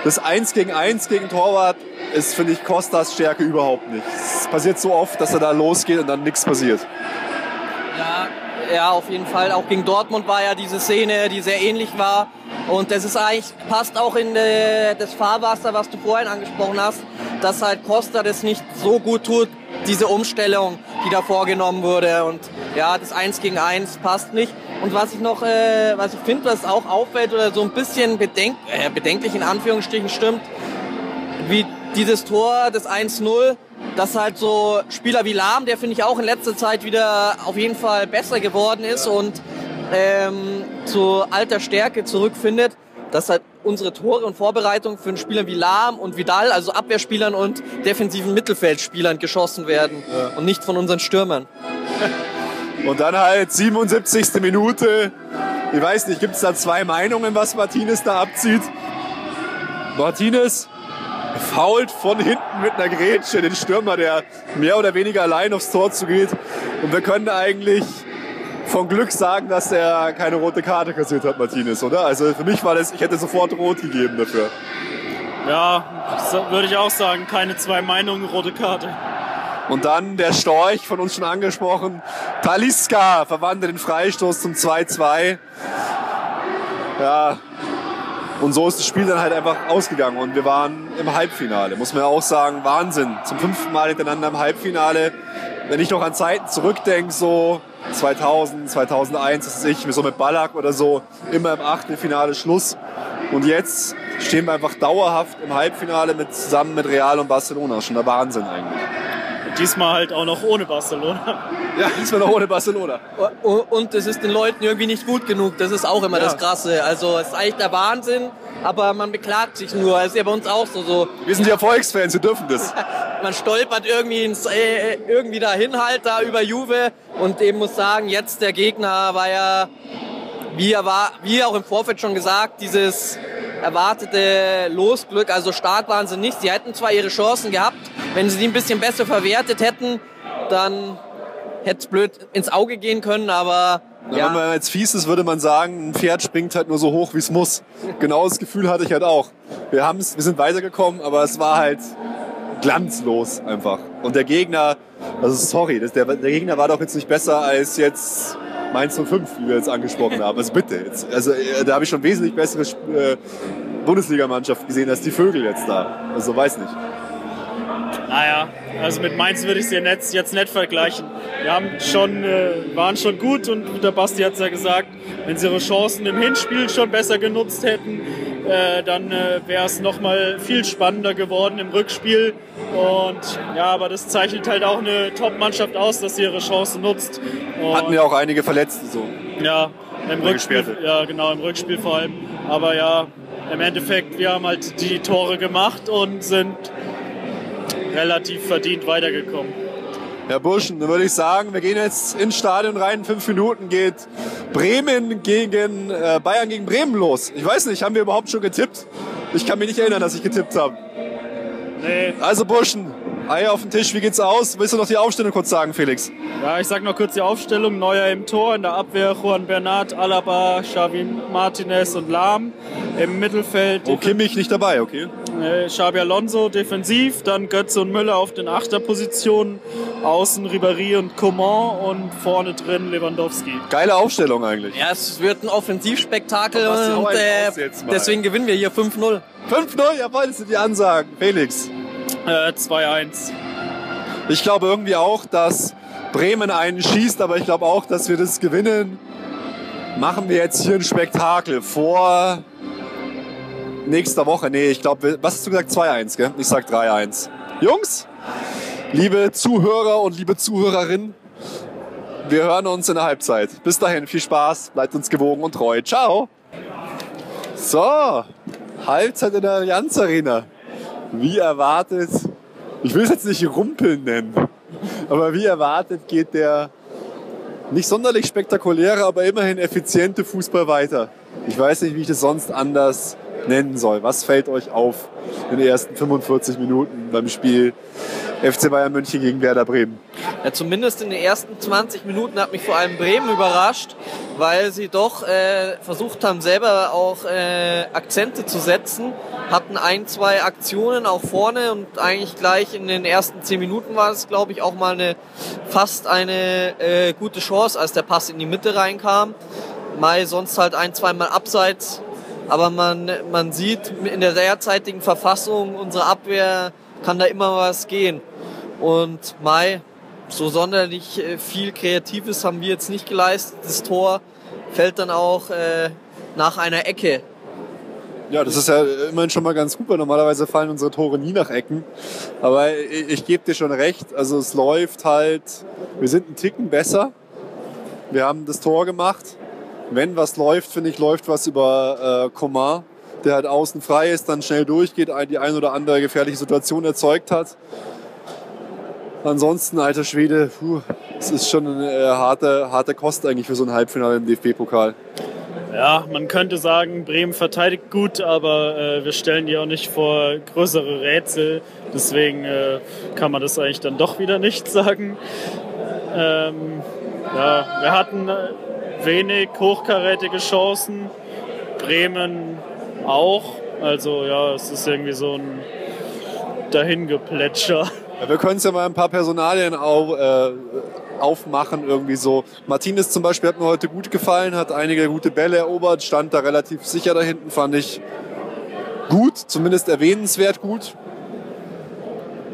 Speaker 2: das Eins gegen Eins gegen Torwart ist, finde ich, Costas Stärke überhaupt nicht. Es passiert so oft, dass er da losgeht und dann nichts passiert.
Speaker 3: Ja, ja, auf jeden Fall. Auch gegen Dortmund war ja diese Szene, die sehr ähnlich war. Und das ist eigentlich, passt auch in äh, das Fahrwasser, was du vorhin angesprochen hast, dass halt Costa das nicht so gut tut, diese Umstellung, die da vorgenommen wurde. Und ja, das Eins gegen Eins passt nicht. Und was ich noch, äh, was ich finde, was auch auffällt oder so ein bisschen bedenk äh, bedenklich in Anführungsstrichen stimmt, wie dieses Tor, das 1-0, dass halt so Spieler wie Lahm, der finde ich auch in letzter Zeit wieder auf jeden Fall besser geworden ist und ähm, zu alter Stärke zurückfindet, dass halt unsere Tore und Vorbereitungen für einen Spieler wie Lahm und Vidal, also Abwehrspielern und defensiven Mittelfeldspielern geschossen werden ja. und nicht von unseren Stürmern. [laughs]
Speaker 2: Und dann halt 77. Minute. Ich weiß nicht, gibt es da zwei Meinungen, was Martinez da abzieht? Martinez fault von hinten mit einer Grätsche den Stürmer, der mehr oder weniger allein aufs Tor zugeht. Und wir können eigentlich von Glück sagen, dass er keine rote Karte kassiert hat, Martinez, oder? Also für mich war das, ich hätte sofort rot gegeben dafür.
Speaker 4: Ja, würde ich auch sagen, keine zwei Meinungen, rote Karte.
Speaker 2: Und dann der Storch, von uns schon angesprochen. Taliska verwandelt den Freistoß zum 2-2. Ja, und so ist das Spiel dann halt einfach ausgegangen. Und wir waren im Halbfinale, muss man ja auch sagen. Wahnsinn. Zum fünften Mal hintereinander im Halbfinale. Wenn ich noch an Zeiten zurückdenke, so 2000, 2001, das ist ich, so mit Ballack oder so, immer im Achtelfinale Schluss. Und jetzt stehen wir einfach dauerhaft im Halbfinale mit, zusammen mit Real und Barcelona. Schon der Wahnsinn eigentlich.
Speaker 4: Diesmal halt auch noch ohne Barcelona.
Speaker 2: Ja, diesmal noch ohne Barcelona.
Speaker 3: Und es ist den Leuten irgendwie nicht gut genug. Das ist auch immer ja. das Krasse. Also es ist eigentlich der Wahnsinn, aber man beklagt sich nur. Das ist ja bei uns auch so. so.
Speaker 2: Wir sind ja Erfolgsfans, wir dürfen das. [laughs]
Speaker 3: man stolpert irgendwie, ins, äh, irgendwie dahin halt da über Juve und eben muss sagen, jetzt der Gegner war ja, wie er war, wie auch im Vorfeld schon gesagt, dieses erwartete Losglück. Also stark waren sie nicht. Sie hätten zwar ihre Chancen gehabt, wenn sie die ein bisschen besser verwertet hätten, dann hätte es blöd ins Auge gehen können, aber
Speaker 2: ja. Wenn man jetzt fies ist, würde man sagen, ein Pferd springt halt nur so hoch, wie es muss. Genau das Gefühl hatte ich halt auch. Wir, haben's, wir sind weitergekommen, aber es war halt glanzlos einfach. Und der Gegner, also sorry, das, der, der Gegner war doch jetzt nicht besser als jetzt Mainz 05, wie wir jetzt angesprochen haben. Also bitte, jetzt, also äh, da habe ich schon wesentlich bessere äh, Bundesligamannschaft gesehen als die Vögel jetzt da. Also weiß nicht.
Speaker 4: Naja, also mit Mainz würde ich es jetzt, jetzt nicht vergleichen. Wir haben schon, äh, waren schon gut und der Basti hat es ja gesagt, wenn sie ihre Chancen im Hinspiel schon besser genutzt hätten, äh, dann äh, wäre es nochmal viel spannender geworden im Rückspiel. Und ja, aber das zeichnet halt auch eine Top-Mannschaft aus, dass sie ihre Chancen nutzt. Und,
Speaker 2: Hatten ja auch einige Verletzte so.
Speaker 4: Ja, im
Speaker 2: Oder
Speaker 4: Rückspiel,
Speaker 2: Gesperrte.
Speaker 4: ja genau, im Rückspiel vor allem. Aber ja, im Endeffekt, wir haben halt die Tore gemacht und sind relativ verdient weitergekommen.
Speaker 2: Ja, Burschen, dann würde ich sagen, wir gehen jetzt ins Stadion rein. In fünf Minuten geht Bremen gegen äh, Bayern gegen Bremen los. Ich weiß nicht, haben wir überhaupt schon getippt? Ich kann mich nicht erinnern, dass ich getippt habe.
Speaker 4: Nee,
Speaker 2: Also Burschen, Eier auf den Tisch, wie geht's aus? Willst du noch die Aufstellung kurz sagen, Felix?
Speaker 4: ja, ich sag noch kurz die Aufstellung. Neuer im Tor, in der Abwehr Juan Bernat, Alaba, Xavi Martinez und Lahm. Im Mittelfeld
Speaker 2: Oh, Kimmich nicht dabei, okay.
Speaker 4: äh, Xabi Alonso defensiv, dann Götze und Müller auf den Achterpositionen, außen Ribéry und Coman und vorne drin Lewandowski.
Speaker 2: Geile Aufstellung eigentlich.
Speaker 3: Ja, es wird ein Offensivspektakel und äh, deswegen gewinnen wir hier 5-0.
Speaker 2: 5-0, jawohl, das sind die Ansagen. Felix.
Speaker 4: Äh, 2-1.
Speaker 2: Ich glaube irgendwie auch, dass Bremen einen schießt, aber ich glaube auch, dass wir das gewinnen. Machen wir jetzt hier ein Spektakel vor nächster Woche. Nee, ich glaube, was hast du gesagt? 2-1, gell? Ich sag 3-1. Jungs, liebe Zuhörer und liebe Zuhörerinnen, wir hören uns in der Halbzeit. Bis dahin, viel Spaß, bleibt uns gewogen und treu. Ciao. So, Halbzeit in der Allianz Arena. Wie erwartet, ich will es jetzt nicht Rumpeln nennen, aber wie erwartet geht der nicht sonderlich spektakuläre, aber immerhin effiziente Fußball weiter. Ich weiß nicht, wie ich das sonst anders nennen soll. Was fällt euch auf in den ersten 45 Minuten beim Spiel FC Bayern München gegen Werder Bremen?
Speaker 3: Ja, zumindest in den ersten 20 Minuten hat mich vor allem Bremen überrascht, weil sie doch äh, versucht haben, selber auch äh, Akzente zu setzen. Hatten ein, zwei Aktionen auch vorne und eigentlich gleich in den ersten 10 Minuten war es, glaube ich, auch mal eine fast eine äh, gute Chance, als der Pass in die Mitte reinkam. Mai sonst halt ein, zweimal abseits. Aber man, man sieht in der derzeitigen Verfassung, unsere Abwehr kann da immer was gehen. Und Mai, so sonderlich äh, viel Kreatives haben wir jetzt nicht geleistet. Das Tor fällt dann auch äh, nach einer Ecke.
Speaker 2: Ja, das ist ja immerhin schon mal ganz gut, weil normalerweise fallen unsere Tore nie nach Ecken. Aber ich, ich gebe dir schon recht, also es läuft halt, wir sind einen Ticken besser. Wir haben das Tor gemacht. Wenn was läuft, finde ich, läuft was über äh, Coman, der halt außen frei ist, dann schnell durchgeht, die ein oder andere gefährliche Situation erzeugt hat. Ansonsten, alter Schwede, puh, es ist schon eine äh, harte, harte Kost eigentlich für so ein Halbfinale im DFB-Pokal.
Speaker 4: Ja, man könnte sagen, Bremen verteidigt gut, aber äh, wir stellen die auch nicht vor größere Rätsel. Deswegen äh, kann man das eigentlich dann doch wieder nicht [laughs] sagen. Ähm, ja, wir hatten äh, wenig hochkarätige Chancen. Bremen auch. Also ja, es ist irgendwie so ein Dahingeplätscher.
Speaker 2: Ja, wir können es ja mal ein paar Personalien au, äh, aufmachen, irgendwie so. Martinez zum Beispiel hat mir heute gut gefallen, hat einige gute Bälle erobert, stand da relativ sicher da hinten, fand ich gut, zumindest erwähnenswert gut.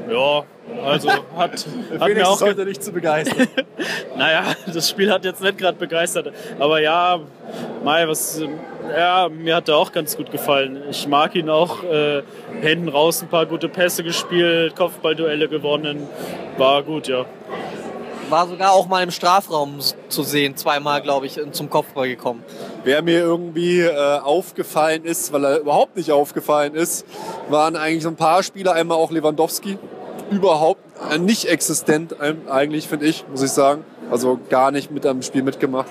Speaker 4: Ja, also hat, [laughs] hat mir auch
Speaker 2: heute nicht zu begeistern. [laughs]
Speaker 4: Naja, das Spiel hat jetzt nicht gerade begeistert. Aber ja, Mai, was, ja, mir hat er auch ganz gut gefallen. Ich mag ihn auch. Äh, hinten raus ein paar gute Pässe gespielt, Kopfballduelle gewonnen. War gut, ja.
Speaker 3: War sogar auch mal im Strafraum zu sehen, zweimal, glaube ich, zum Kopfball gekommen.
Speaker 2: Wer mir irgendwie äh, aufgefallen ist, weil er überhaupt nicht aufgefallen ist, waren eigentlich so ein paar Spieler, einmal auch Lewandowski. Überhaupt äh, nicht existent eigentlich, finde ich, muss ich sagen. Also gar nicht mit am Spiel mitgemacht.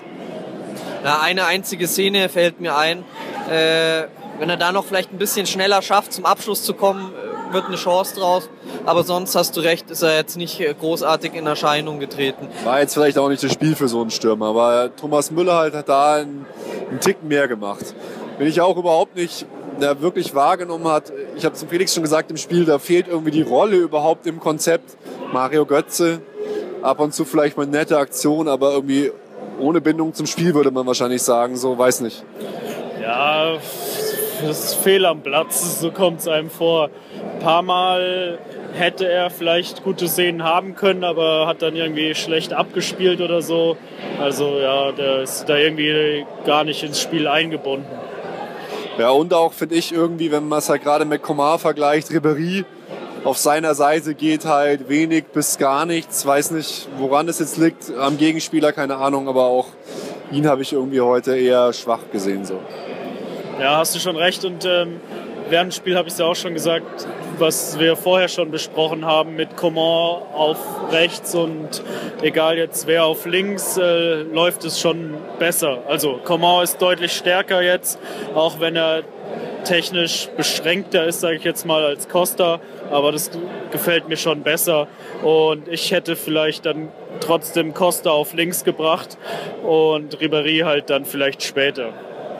Speaker 3: Ja, eine einzige Szene fällt mir ein. Äh, wenn er da noch vielleicht ein bisschen schneller schafft, zum Abschluss zu kommen, äh, wird eine Chance draus. Aber sonst hast du recht, ist er jetzt nicht äh, großartig in Erscheinung getreten.
Speaker 2: War jetzt vielleicht auch nicht das Spiel für so einen Stürmer, aber Thomas Müller halt hat da einen, einen Tick mehr gemacht. Wenn ich auch überhaupt nicht der wirklich wahrgenommen hat, ich habe zum Felix schon gesagt im Spiel, da fehlt irgendwie die Rolle überhaupt im Konzept. Mario Götze, ab und zu vielleicht mal nette Aktion, aber irgendwie ohne Bindung zum Spiel würde man wahrscheinlich sagen, so weiß nicht.
Speaker 4: Ja, das ist fehl am Platz, [laughs] so kommt es einem vor. Ein paar Mal hätte er vielleicht gute Szenen haben können, aber hat dann irgendwie schlecht abgespielt oder so. Also ja, der ist da irgendwie gar nicht ins Spiel eingebunden.
Speaker 2: Ja, und auch finde ich irgendwie, wenn man es halt gerade mit Komar vergleicht, Ribery auf seiner Seite geht halt wenig bis gar nichts. Weiß nicht, woran es jetzt liegt. Am Gegenspieler, keine Ahnung, aber auch ihn habe ich irgendwie heute eher schwach gesehen. So.
Speaker 4: Ja, hast du schon recht. Und ähm, während dem Spiel habe ich es ja auch schon gesagt, was wir vorher schon besprochen haben mit Coman auf rechts und egal jetzt wer auf links, äh, läuft es schon besser. Also Coman ist deutlich stärker jetzt, auch wenn er technisch beschränkter ist, sage ich jetzt mal, als Costa. Aber das gefällt mir schon besser. Und ich hätte vielleicht dann trotzdem Costa auf links gebracht und Ribéry halt dann vielleicht später.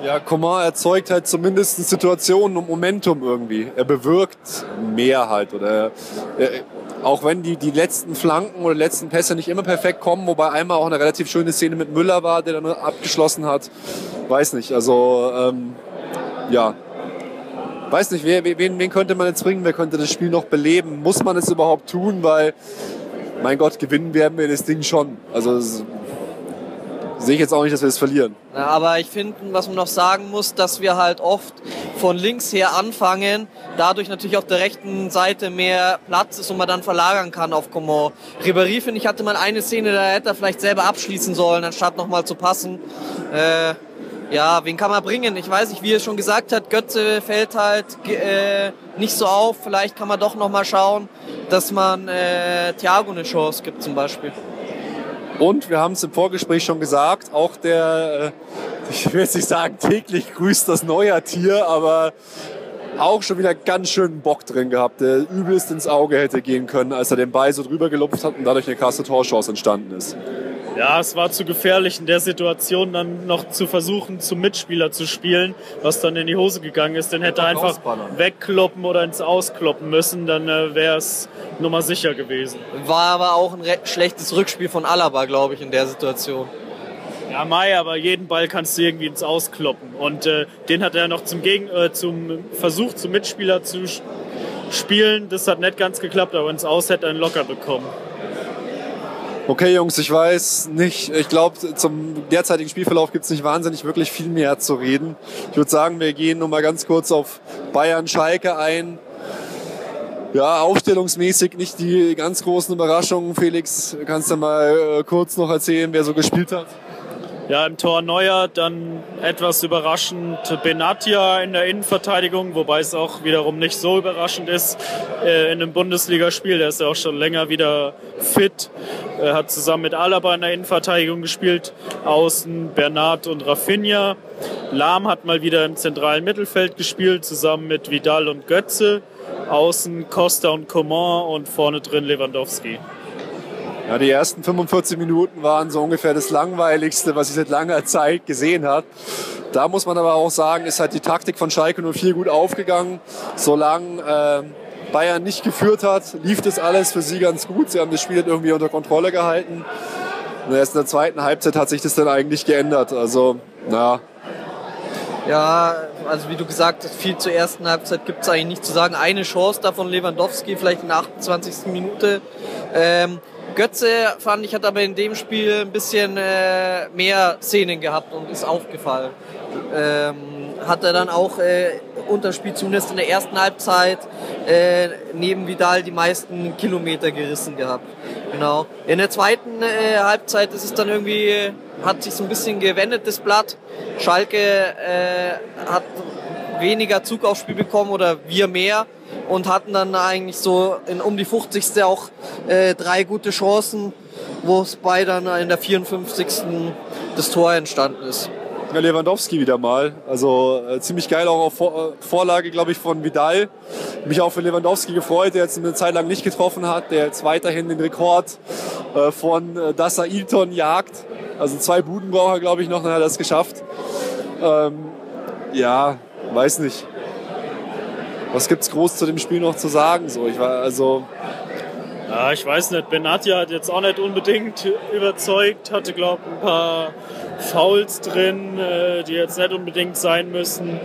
Speaker 2: Ja, Coman erzeugt halt zumindest Situationen und Momentum irgendwie. Er bewirkt mehr halt. Oder er, auch wenn die, die letzten Flanken oder letzten Pässe nicht immer perfekt kommen, wobei einmal auch eine relativ schöne Szene mit Müller war, der dann abgeschlossen hat. Weiß nicht. Also ähm, ja, weiß nicht, wen, wen könnte man jetzt bringen, wer könnte das Spiel noch beleben? Muss man es überhaupt tun, weil, mein Gott, gewinnen werden wir das Ding schon. Also sehe ich jetzt auch nicht, dass wir es verlieren.
Speaker 3: Ja, aber ich finde, was man noch sagen muss, dass wir halt oft von links her anfangen, dadurch natürlich auf der rechten Seite mehr Platz ist und man dann verlagern kann auf Coman. Ribéry, finde ich, hatte mal eine Szene, da hätte er vielleicht selber abschließen sollen, anstatt nochmal zu passen. Äh, ja, wen kann man bringen? Ich weiß nicht, wie er schon gesagt hat, Götze fällt halt äh, nicht so auf. Vielleicht kann man doch noch mal schauen, dass man äh, Thiago eine Chance gibt zum Beispiel.
Speaker 2: Und wir haben es im Vorgespräch schon gesagt, auch der, äh, ich will jetzt nicht sagen, täglich grüßt das Neuer-Tier, aber auch schon wieder ganz schön Bock drin gehabt, der übelst ins Auge hätte gehen können, als er den Ball so drüber gelupft hat und dadurch eine krasse Torchance entstanden ist.
Speaker 4: Ja, es war zu gefährlich in der Situation dann noch zu versuchen, zum Mitspieler zu spielen, was dann in die Hose gegangen ist. Den hätte er einfach wegkloppen oder ins Auskloppen müssen, dann äh, wäre es Nummer sicher gewesen.
Speaker 3: War aber auch ein schlechtes Rückspiel von Alaba, glaube ich, in der Situation.
Speaker 4: Ja, Mai, aber jeden Ball kannst du irgendwie ins Auskloppen. Und äh, den hat er noch zum, Gegen äh, zum Versuch, zum Mitspieler zu spielen. Das hat nicht ganz geklappt, aber ins Aus hätte er ihn locker bekommen.
Speaker 2: Okay, Jungs, ich weiß nicht. Ich glaube, zum derzeitigen Spielverlauf gibt es nicht wahnsinnig wirklich viel mehr zu reden. Ich würde sagen, wir gehen noch mal ganz kurz auf Bayern-Schalke ein. Ja, aufstellungsmäßig nicht die ganz großen Überraschungen. Felix, kannst du mal äh, kurz noch erzählen, wer so gespielt hat?
Speaker 4: Ja, im Tor Neuer, dann etwas überraschend Benatia in der Innenverteidigung, wobei es auch wiederum nicht so überraschend ist äh, in einem Bundesligaspiel. Der ist ja auch schon länger wieder fit, Er hat zusammen mit Alaba in der Innenverteidigung gespielt, außen Bernard und Rafinha. Lahm hat mal wieder im zentralen Mittelfeld gespielt, zusammen mit Vidal und Götze. Außen Costa und Coman und vorne drin Lewandowski.
Speaker 2: Ja, die ersten 45 Minuten waren so ungefähr das langweiligste, was ich seit langer Zeit gesehen habe. Da muss man aber auch sagen, ist halt die Taktik von Schalke 04 gut aufgegangen. Solange äh, Bayern nicht geführt hat, lief das alles für sie ganz gut. Sie haben das Spiel irgendwie unter Kontrolle gehalten. Und erst in der zweiten Halbzeit hat sich das dann eigentlich geändert. Also, na.
Speaker 3: Ja, also wie du gesagt hast, viel zur ersten Halbzeit gibt es eigentlich nicht zu sagen. Eine Chance da von Lewandowski, vielleicht in der 28. Minute. Ähm, Götze, fand ich, hat aber in dem Spiel ein bisschen äh, mehr Szenen gehabt und ist aufgefallen. Ähm, hat er dann auch äh, Unterspiel zumindest in der ersten Halbzeit äh, neben Vidal die meisten Kilometer gerissen gehabt. Genau. In der zweiten äh, Halbzeit ist es dann irgendwie, hat sich so ein bisschen gewendet, das Blatt. Schalke äh, hat weniger Zug aufs Spiel bekommen oder wir mehr und hatten dann eigentlich so in um die 50. auch äh, drei gute Chancen, wo es bei dann in der 54. das Tor entstanden ist.
Speaker 2: Ja, Lewandowski wieder mal. Also äh, ziemlich geil auch auf Vor äh, Vorlage, glaube ich, von Vidal. Mich auch für Lewandowski gefreut, der jetzt eine Zeit lang nicht getroffen hat, der jetzt weiterhin den Rekord äh, von äh, Dassa Ilton jagt. Also zwei Buden braucht er, glaube ich, noch, dann hat er das geschafft. Ähm, ja, weiß nicht was gibt's groß zu dem Spiel noch zu sagen? So, ich war also.
Speaker 4: Ja, ich weiß nicht. Benatia hat jetzt auch nicht unbedingt überzeugt, hatte glaube ein paar Fouls drin, äh, die jetzt nicht unbedingt sein müssen.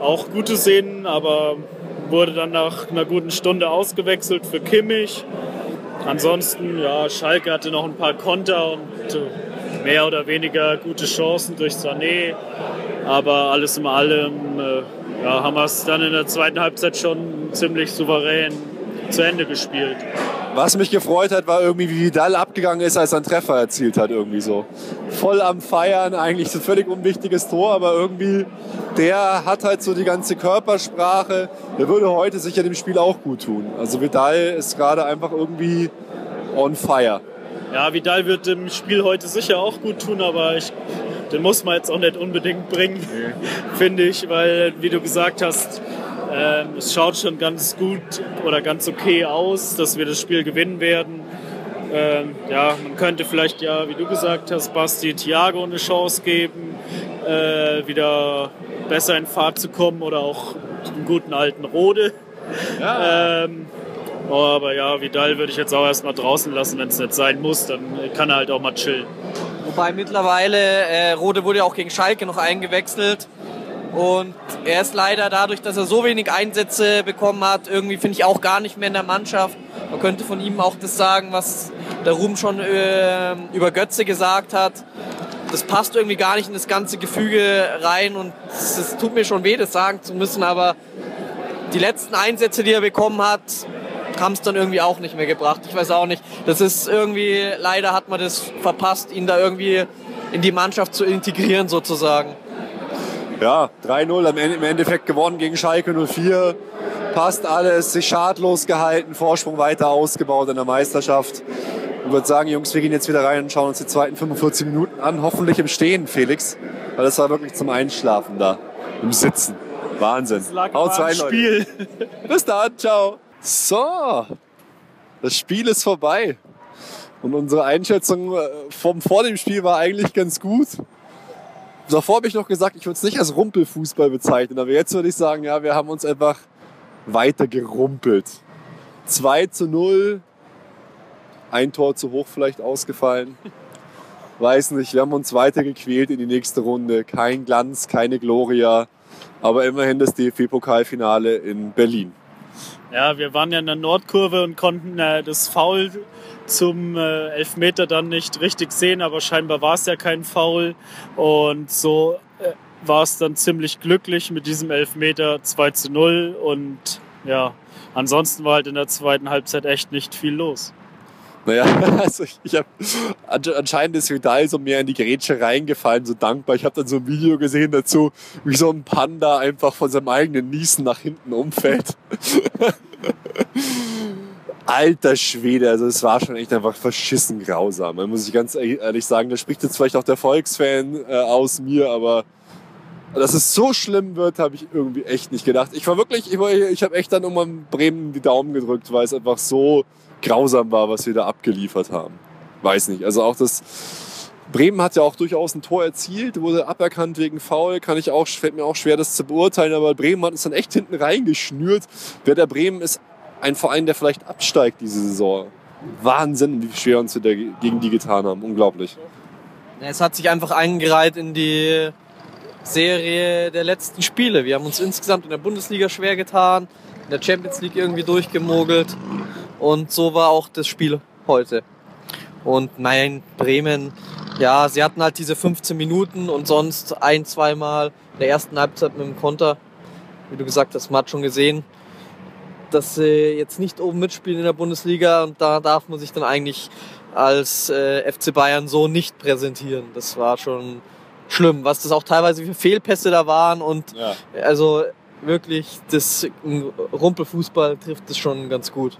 Speaker 4: Auch gute Szenen, aber wurde dann nach einer guten Stunde ausgewechselt für Kimmich. Ansonsten, ja, Schalke hatte noch ein paar Konter und äh, mehr oder weniger gute Chancen durch Sané. Aber alles in allem äh, ja, haben wir es dann in der zweiten Halbzeit schon ziemlich souverän zu Ende gespielt.
Speaker 2: Was mich gefreut hat, war irgendwie, wie Vidal abgegangen ist, als er einen Treffer erzielt hat, irgendwie so. Voll am Feiern, eigentlich so ein völlig unwichtiges Tor, aber irgendwie, der hat halt so die ganze Körpersprache. Der würde heute sicher dem Spiel auch gut tun. Also Vidal ist gerade einfach irgendwie on fire.
Speaker 4: Ja, Vidal wird dem Spiel heute sicher auch gut tun, aber ich, den muss man jetzt auch nicht unbedingt bringen, [laughs] finde ich, weil, wie du gesagt hast, ähm, es schaut schon ganz gut oder ganz okay aus, dass wir das Spiel gewinnen werden. Ähm, ja, man könnte vielleicht ja, wie du gesagt hast, Basti Thiago eine Chance geben, äh, wieder besser in Fahrt zu kommen oder auch einen guten alten Rode. Ja. Ähm, aber ja, Vidal würde ich jetzt auch erstmal draußen lassen, wenn es nicht sein muss, dann kann er halt auch mal chillen.
Speaker 3: Wobei mittlerweile, äh, Rode wurde ja auch gegen Schalke noch eingewechselt. Und er ist leider dadurch, dass er so wenig Einsätze bekommen hat, irgendwie finde ich auch gar nicht mehr in der Mannschaft. Man könnte von ihm auch das sagen, was der Ruhm schon äh, über Götze gesagt hat. Das passt irgendwie gar nicht in das ganze Gefüge rein und es tut mir schon weh, das sagen zu müssen, aber die letzten Einsätze, die er bekommen hat, haben es dann irgendwie auch nicht mehr gebracht. Ich weiß auch nicht. Das ist irgendwie, leider hat man das verpasst, ihn da irgendwie in die Mannschaft zu integrieren sozusagen
Speaker 2: ja, 3-0 im Endeffekt gewonnen gegen Schalke 04. Passt alles, sich schadlos gehalten, Vorsprung weiter ausgebaut in der Meisterschaft. Ich würde sagen, Jungs, wir gehen jetzt wieder rein und schauen uns die zweiten 45 Minuten an. Hoffentlich im Stehen, Felix. Weil das war wirklich zum Einschlafen da. Im Sitzen. Wahnsinn.
Speaker 4: Haut rein, Spiel.
Speaker 2: Bis dann, ciao. So, das Spiel ist vorbei. Und unsere Einschätzung äh, vom vor dem Spiel war eigentlich ganz gut. Davor habe ich noch gesagt, ich würde es nicht als Rumpelfußball bezeichnen, aber jetzt würde ich sagen, ja, wir haben uns einfach weiter gerumpelt. 2 zu 0, ein Tor zu hoch vielleicht ausgefallen. Weiß nicht, wir haben uns weiter gequält in die nächste Runde. Kein Glanz, keine Gloria, aber immerhin das DFB-Pokalfinale in Berlin.
Speaker 4: Ja, wir waren ja in der Nordkurve und konnten äh, das Foul zum äh, Elfmeter dann nicht richtig sehen, aber scheinbar war es ja kein Foul. Und so äh, war es dann ziemlich glücklich mit diesem Elfmeter 2 zu 0. Und ja, ansonsten war halt in der zweiten Halbzeit echt nicht viel los.
Speaker 2: Naja, [laughs] also ich, ich habe anscheinend ist Vidal so mehr in die Grätsche reingefallen, so dankbar. Ich habe dann so ein Video gesehen dazu, wie so ein Panda einfach von seinem eigenen Niesen nach hinten umfällt. [laughs] Alter Schwede, also es war schon echt einfach verschissen grausam. Man muss ich ganz ehrlich sagen, da spricht jetzt vielleicht auch der Volksfan äh, aus mir, aber dass es so schlimm wird, habe ich irgendwie echt nicht gedacht. Ich war wirklich, ich, ich habe echt dann um Bremen die Daumen gedrückt, weil es einfach so grausam war, was wir da abgeliefert haben. Weiß nicht. Also auch das Bremen hat ja auch durchaus ein Tor erzielt, wurde aberkannt wegen Foul, kann ich auch, fällt mir auch schwer, das zu beurteilen, aber Bremen hat es dann echt hinten reingeschnürt. Werder Bremen ist ein Verein, der vielleicht absteigt diese Saison. Wahnsinn, wie schwer uns wir gegen die getan haben. Unglaublich.
Speaker 3: Es hat sich einfach eingereiht in die Serie der letzten Spiele. Wir haben uns insgesamt in der Bundesliga schwer getan, in der Champions League irgendwie durchgemogelt. Und so war auch das Spiel heute. Und nein, Bremen, ja, sie hatten halt diese 15 Minuten und sonst ein, zweimal in der ersten Halbzeit mit dem Konter. Wie du gesagt hast, man hat schon gesehen, dass sie jetzt nicht oben mitspielen in der Bundesliga und da darf man sich dann eigentlich als äh, FC Bayern so nicht präsentieren. Das war schon schlimm, was das auch teilweise wie Fehlpässe da waren und ja. also wirklich das Rumpelfußball trifft es schon ganz gut.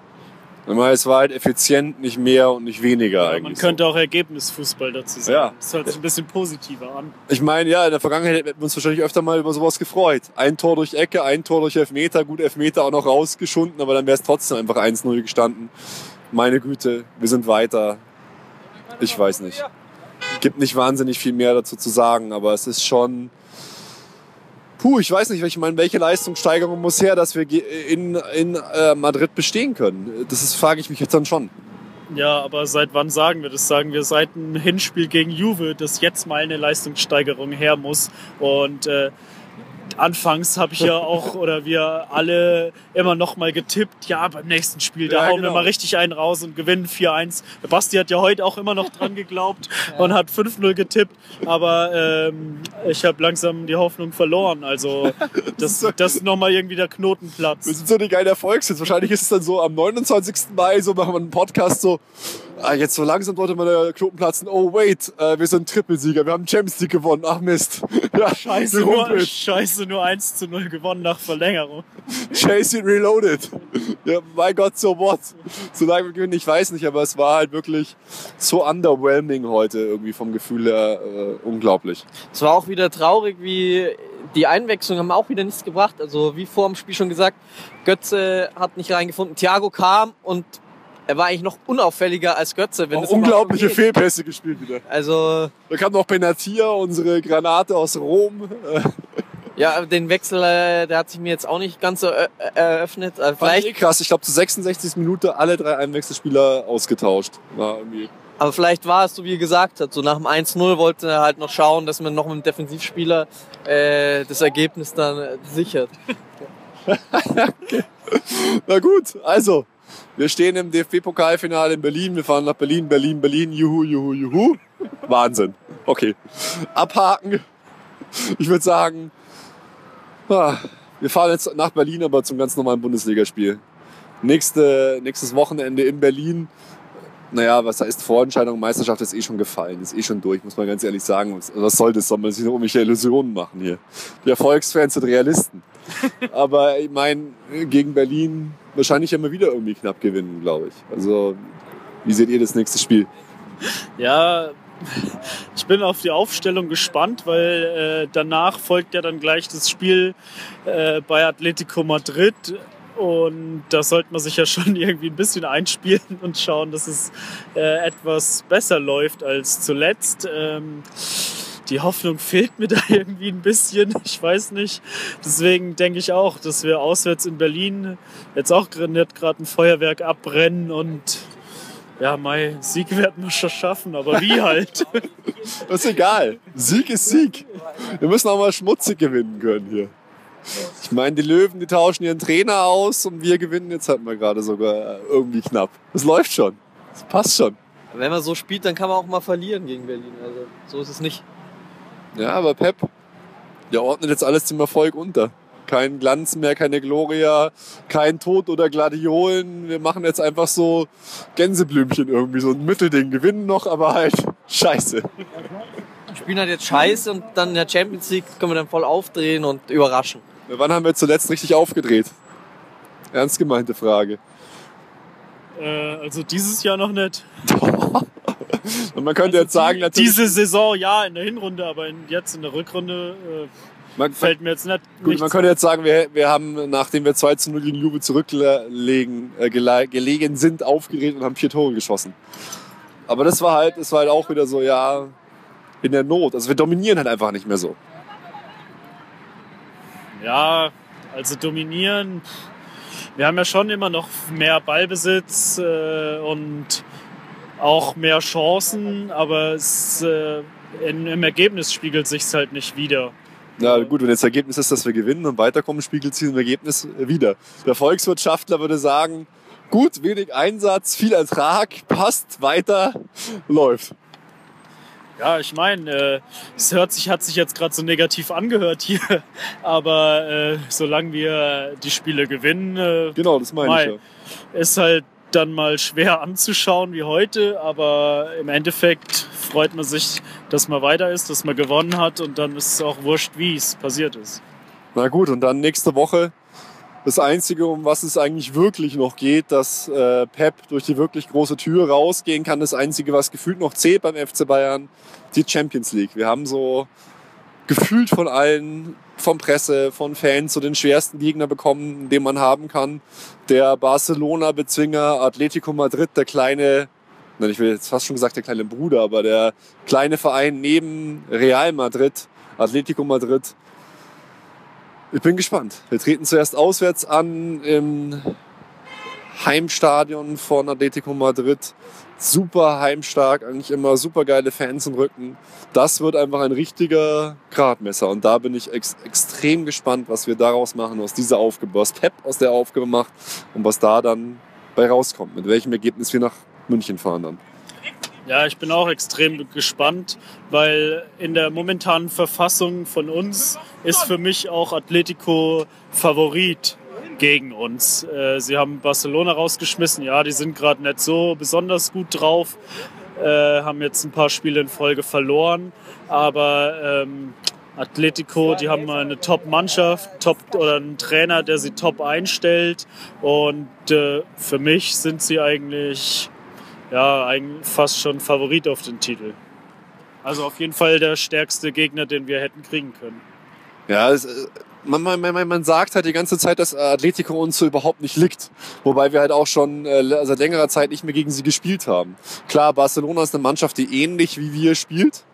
Speaker 2: Es war halt effizient, nicht mehr und nicht weniger ja, eigentlich.
Speaker 4: Man könnte auch Ergebnisfußball dazu sagen. Ja. Das hört sich ein bisschen positiver an.
Speaker 2: Ich meine, ja, in der Vergangenheit hätten wir uns wahrscheinlich öfter mal über sowas gefreut. Ein Tor durch Ecke, ein Tor durch Elfmeter, gut Elfmeter auch noch rausgeschunden, aber dann wäre es trotzdem einfach 1-0 gestanden. Meine Güte, wir sind weiter. Ich weiß nicht. Gibt nicht wahnsinnig viel mehr dazu zu sagen, aber es ist schon puh, ich weiß nicht, ich meine, welche Leistungssteigerung muss her, dass wir in, in äh, Madrid bestehen können? Das frage ich mich jetzt dann schon.
Speaker 4: Ja, aber seit wann sagen wir das? Sagen wir seit einem Hinspiel gegen Juve, dass jetzt mal eine Leistungssteigerung her muss. Und äh, anfangs habe ich ja auch oder wir alle immer noch mal getippt, ja, beim nächsten Spiel, da
Speaker 2: Ja,
Speaker 4: hauen
Speaker 2: genau.
Speaker 4: wir mal richtig einen raus und gewinnen 4-1. Der Basti hat ja heute auch immer noch dran geglaubt und hat 5-0 getippt, aber ähm, ich habe langsam die Hoffnung verloren. Also, [laughs] dass, dass nochmal irgendwie der Knoten
Speaker 2: Wir sind so die geile Erfolgshits. Wahrscheinlich ist es dann so am 29. Mai, so machen wir einen Podcast so, jetzt so langsam sollte der Knoten platzen. Oh wait, äh, wir sind Trippelsieger, wir haben Champions League gewonnen. Ach Mist. [laughs] Ja,
Speaker 4: Scheiße nur, scheiße, nur 1 zu 0 gewonnen nach Verlängerung.
Speaker 2: Chase it reloaded. Ja, mein Gott, so what? Solange wir gewinnen, ich weiß nicht, aber es war halt wirklich so underwhelming heute irgendwie vom Gefühl her äh, unglaublich.
Speaker 3: Es war auch wieder traurig, wie die Einwechslungen haben auch wieder nichts gebracht. Also wie vor dem Spiel schon gesagt, Götze hat nicht reingefunden. Thiago kam und er war eigentlich noch unauffälliger als Götze. Wenn
Speaker 2: Auch unglaubliche. Fehlpässe gespielt wieder.
Speaker 3: Also
Speaker 2: Da kam noch Benatia, unsere Granate aus Rom. [laughs]
Speaker 3: Ja, den Wechsel, äh, der hat sich mir jetzt auch nicht ganz so äh, eröffnet. Äh,
Speaker 2: ich
Speaker 3: Vielleicht,
Speaker 2: eh krass. Ich glaube, zu 66 Minuten alle drei Einwechselspieler ausgetauscht. War irgendwie.
Speaker 3: aber vielleicht war es so, wie er gesagt hat. So nach dem 1-0 wollte er halt noch schauen, dass man noch mit dem Defensivspieler äh, das Ergebnis dann sichert. [laughs]
Speaker 2: Na gut, also. Wir stehen im DFB-Pokalfinale in Berlin. Wir fahren nach Berlin, Berlin, Berlin. Juhu, juhu, juhu. Wahnsinn. Okay. Abhaken. Ich würde sagen, ah, wir fahren jetzt nach Berlin, aber zum ganz normalen Bundesligaspiel. Nächste, nächstes Wochenende in Berlin. Naja, was heißt Vorentscheidung? Meisterschaft ist eh schon gefallen, ist eh schon durch, muss man ganz ehrlich sagen. Was, was soll das? Soll man sich noch irgendwelche Illusionen machen hier? Die Erfolgsfans sind Realisten. [laughs] Aber ich meine, gegen Berlin wahrscheinlich immer wieder irgendwie knapp gewinnen, glaube ich. Also, wie seht ihr das nächste Spiel?
Speaker 4: Ja, ich bin auf die Aufstellung gespannt, weil äh, danach folgt ja dann gleich das Spiel äh, bei Atletico Madrid. Und da sollte man sich ja schon [laughs] irgendwie ein bisschen einspielen und schauen, dass es äh, etwas besser läuft als zuletzt. Ähm, die Hoffnung fehlt mir da [laughs] irgendwie ein bisschen. Ich weiß nicht. Deswegen denke ich auch, dass wir auswärts in Berlin jetzt auch gerade nicht gerade ein Feuerwerk abbrennen und ja, mein Sieg werden wir schon schaffen, aber wie [laughs] halt?
Speaker 2: Das ist egal. Sieg ist Sieg. Wir müssen auch mal schmutzig gewinnen können hier. Ich meine, die Löwen, die tauschen ihren Trainer aus und wir gewinnen jetzt halt mal gerade sogar irgendwie knapp. Das läuft schon. Das passt schon.
Speaker 3: Wenn man so spielt, dann kann man auch mal verlieren gegen Berlin. Also so ist es nicht.
Speaker 2: Ja, aber Pep, der ordnet jetzt alles dem Erfolg unter. Kein Glanz mehr, keine Gloria, kein Tod oder Gladiolen. Wir machen jetzt einfach so Gänseblümchen irgendwie, so ein Mittelding. Gewinnen noch, aber halt [laughs] scheiße.
Speaker 3: Wir spielen halt jetzt scheiße und dann in der Champions League können wir dann voll aufdrehen und überraschen.
Speaker 2: Wann haben wir zuletzt richtig aufgedreht? Ernst gemeinte Frage.
Speaker 4: äh, also dieses Jahr noch nicht. [laughs] [laughs]
Speaker 2: Und man könnte jetzt sagen, natürlich,
Speaker 4: Diese Saison ja in der Hinrunde, aber in, jetzt in der Rückrunde äh,
Speaker 2: man,
Speaker 4: fällt mir jetzt nicht.
Speaker 2: gut, man könnte jetzt sagen, wir, wir haben, nachdem wir 2 zu 0 gegen Juve zurücklegen, äh, gele- gelegen sind, aufgedreht und haben vier Tore geschossen. Aber das war halt, das war halt auch wieder so, ja, in der Not. Also wir dominieren halt einfach nicht mehr so.
Speaker 4: Ja, also dominieren. Wir haben ja schon immer noch mehr Ballbesitz äh, und auch mehr Chancen, aber es, äh, in, im Ergebnis spiegelt sich halt nicht wieder.
Speaker 2: Na gut, wenn jetzt das Ergebnis ist, dass wir gewinnen und weiterkommen, spiegelt sich im Ergebnis wieder. Der Volkswirtschaftler würde sagen, gut, wenig Einsatz, viel Ertrag, passt, weiter, läuft.
Speaker 4: Ja, ich meine, äh, es hört sich, hat sich jetzt gerade so negativ angehört hier, [laughs] aber äh, solange wir die Spiele gewinnen, äh,
Speaker 2: Genau, das meine ich ja.
Speaker 4: ist halt dann mal schwer anzuschauen wie heute, aber im Endeffekt freut man sich, dass man weiter ist, dass man gewonnen hat und dann ist es auch wurscht, wie es passiert ist.
Speaker 2: Na gut, und dann nächste Woche das Einzige, um was es eigentlich wirklich noch geht, dass äh, Pep durch die wirklich große Tür rausgehen kann. Das Einzige, was gefühlt noch zählt beim FC Bayern, die Champions League. Wir haben so gefühlt von allen, von Presse, von Fans, so den schwersten Gegner bekommen, den man haben kann. Der Barcelona-Bezwinger, Atletico Madrid, der kleine, nein, ich will jetzt fast schon gesagt, der kleine Bruder, aber der kleine Verein neben Real Madrid, Atletico Madrid. Ich bin gespannt. Wir treten zuerst auswärts an im Heimstadion von Atletico Madrid. Super heimstark, eigentlich immer super geile Fans im Rücken. Das wird einfach ein richtiger Gradmesser. Und da bin ich ex extrem gespannt, was wir daraus machen, aus dieser Aufgabe, was Pep aus der Aufgabe macht und was da dann bei rauskommt. Mit welchem Ergebnis wir nach München fahren dann.
Speaker 4: Ja, ich bin auch extrem gespannt, weil in der momentanen Verfassung von uns ist für mich auch Atletico Favorit gegen uns. Äh, sie haben Barcelona rausgeschmissen. Ja, die sind gerade nicht so besonders gut drauf, äh, haben jetzt ein paar Spiele in Folge verloren, aber ähm, Atletico, die haben eine Top-Mannschaft, Top oder einen Trainer, der sie top einstellt und äh, für mich sind sie eigentlich ja, eigentlich fast schon Favorit auf den Titel. Also auf jeden Fall der stärkste Gegner, den wir hätten kriegen können.
Speaker 2: Ja, es, man, man, man, man sagt halt die ganze Zeit, dass Atletico uns so überhaupt nicht liegt. Wobei wir halt auch schon äh, seit längerer Zeit nicht mehr gegen sie gespielt haben. Klar, Barcelona ist eine Mannschaft, die ähnlich wie wir spielt.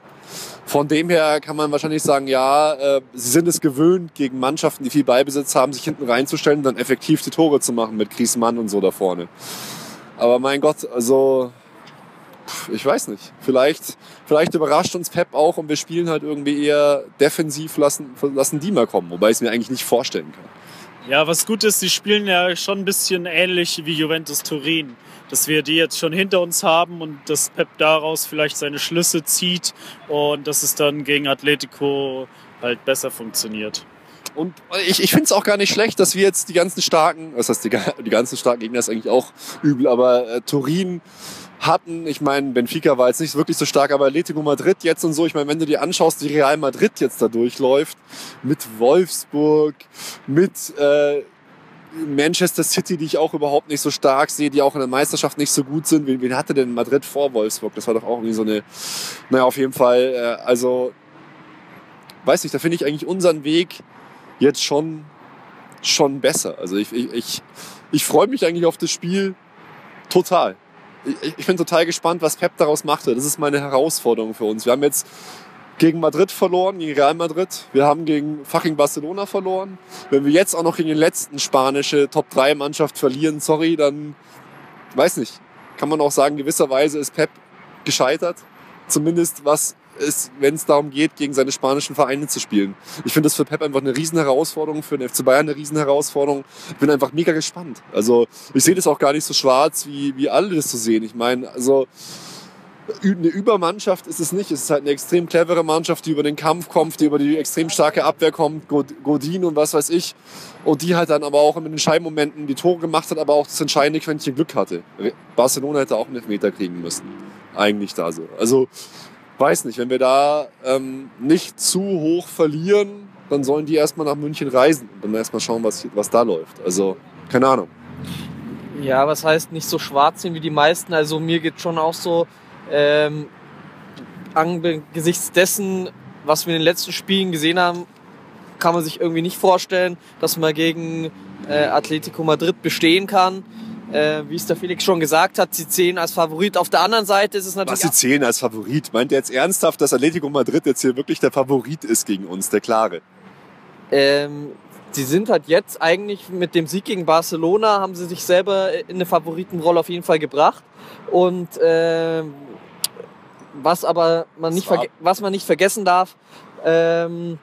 Speaker 2: Von dem her kann man wahrscheinlich sagen, ja, äh, sie sind es gewöhnt, gegen Mannschaften, die viel Beibesitz haben, sich hinten reinzustellen und dann effektiv die Tore zu machen mit Griezmann und so da vorne. Aber mein Gott, also ich weiß nicht. Vielleicht, vielleicht überrascht uns Pep auch und wir spielen halt irgendwie eher defensiv, lassen, lassen die mal kommen, wobei ich es mir eigentlich nicht vorstellen kann.
Speaker 4: Ja, was gut ist, sie spielen ja schon ein bisschen ähnlich wie Juventus Turin. Dass wir die jetzt schon hinter uns haben und dass Pep daraus vielleicht seine Schlüsse zieht und dass es dann gegen Atletico halt besser funktioniert.
Speaker 2: Und ich, ich finde es auch gar nicht schlecht, dass wir jetzt die ganzen starken, was heißt die, [laughs] die ganzen starken Gegner ist eigentlich auch übel, aber äh, Turin hatten, ich meine, Benfica war jetzt nicht wirklich so stark, aber Atletico Madrid jetzt und so, ich meine, wenn du dir anschaust, wie Real Madrid jetzt da durchläuft, mit Wolfsburg, mit äh, Manchester City, die ich auch überhaupt nicht so stark sehe, die auch in der Meisterschaft nicht so gut sind. Wen, wen hatte denn Madrid vor Wolfsburg? Das war doch auch irgendwie so eine, naja, auf jeden Fall, äh, also, weiß nicht, da finde ich eigentlich unseren Weg jetzt schon, schon besser. Also ich, ich, ich, ich freue mich eigentlich auf das Spiel total. Ich, ich bin total gespannt, was Pep daraus machte. Das ist meine Herausforderung für uns. Wir haben jetzt gegen Madrid verloren, gegen Real Madrid. Wir haben gegen fucking Barcelona verloren. Wenn wir jetzt auch noch gegen den letzten spanische Top-3-Mannschaft verlieren, sorry, dann weiß nicht. Kann man auch sagen, gewisserweise ist Pep gescheitert. Zumindest was wenn es darum geht, gegen seine spanischen Vereine zu spielen. Ich finde das für Pep einfach eine Riesenherausforderung, für den FC Bayern eine Riesenherausforderung. Ich bin einfach mega gespannt. Also ich sehe das auch gar nicht so schwarz, wie, wie alle das so sehen. Ich meine, also eine Übermannschaft ist es nicht. Es ist halt eine extrem clevere Mannschaft, die über den Kampf kommt, die über die extrem starke Abwehr kommt, Godin und was weiß ich. Und die halt dann aber auch in den Scheinmomenten die Tore gemacht hat, aber auch das entscheidende Quäntchen Glück hatte. Barcelona hätte auch einen Elfmeter kriegen müssen. Eigentlich da so. Also weiß nicht, wenn wir da ähm, nicht zu hoch verlieren, dann sollen die erstmal nach München reisen und dann erstmal schauen, was, was da läuft. Also, keine Ahnung.
Speaker 3: Ja, was heißt nicht so schwarz sehen wie die meisten? Also mir geht schon auch so, ähm, angesichts dessen, was wir in den letzten Spielen gesehen haben, kann man sich irgendwie nicht vorstellen, dass man gegen äh, Atletico Madrid bestehen kann äh, wie es der Felix schon gesagt hat, sie zählen als Favorit. Auf der anderen Seite ist es natürlich.
Speaker 2: Was sie zählen als Favorit? Meint ihr jetzt ernsthaft, dass Atletico Madrid jetzt hier wirklich der Favorit ist gegen uns, der klare?
Speaker 3: Ähm, sie sind halt jetzt eigentlich mit dem Sieg gegen Barcelona, haben sie sich selber in eine Favoritenrolle auf jeden Fall gebracht. Und äh, was aber man nicht, was man nicht vergessen darf, ähm,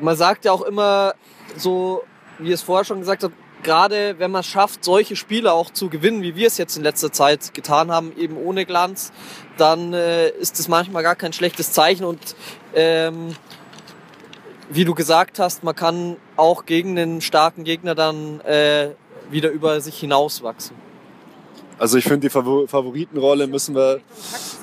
Speaker 3: man sagt ja auch immer so, wie es vorher schon gesagt hat, gerade wenn man es schafft, solche Spiele auch zu gewinnen, wie wir es jetzt in letzter Zeit getan haben, eben ohne Glanz, dann äh, ist es manchmal gar kein schlechtes Zeichen und ähm, wie du gesagt hast, man kann auch gegen einen starken Gegner dann äh, wieder über sich hinauswachsen.
Speaker 2: Also ich finde, die Favoritenrolle müssen wir,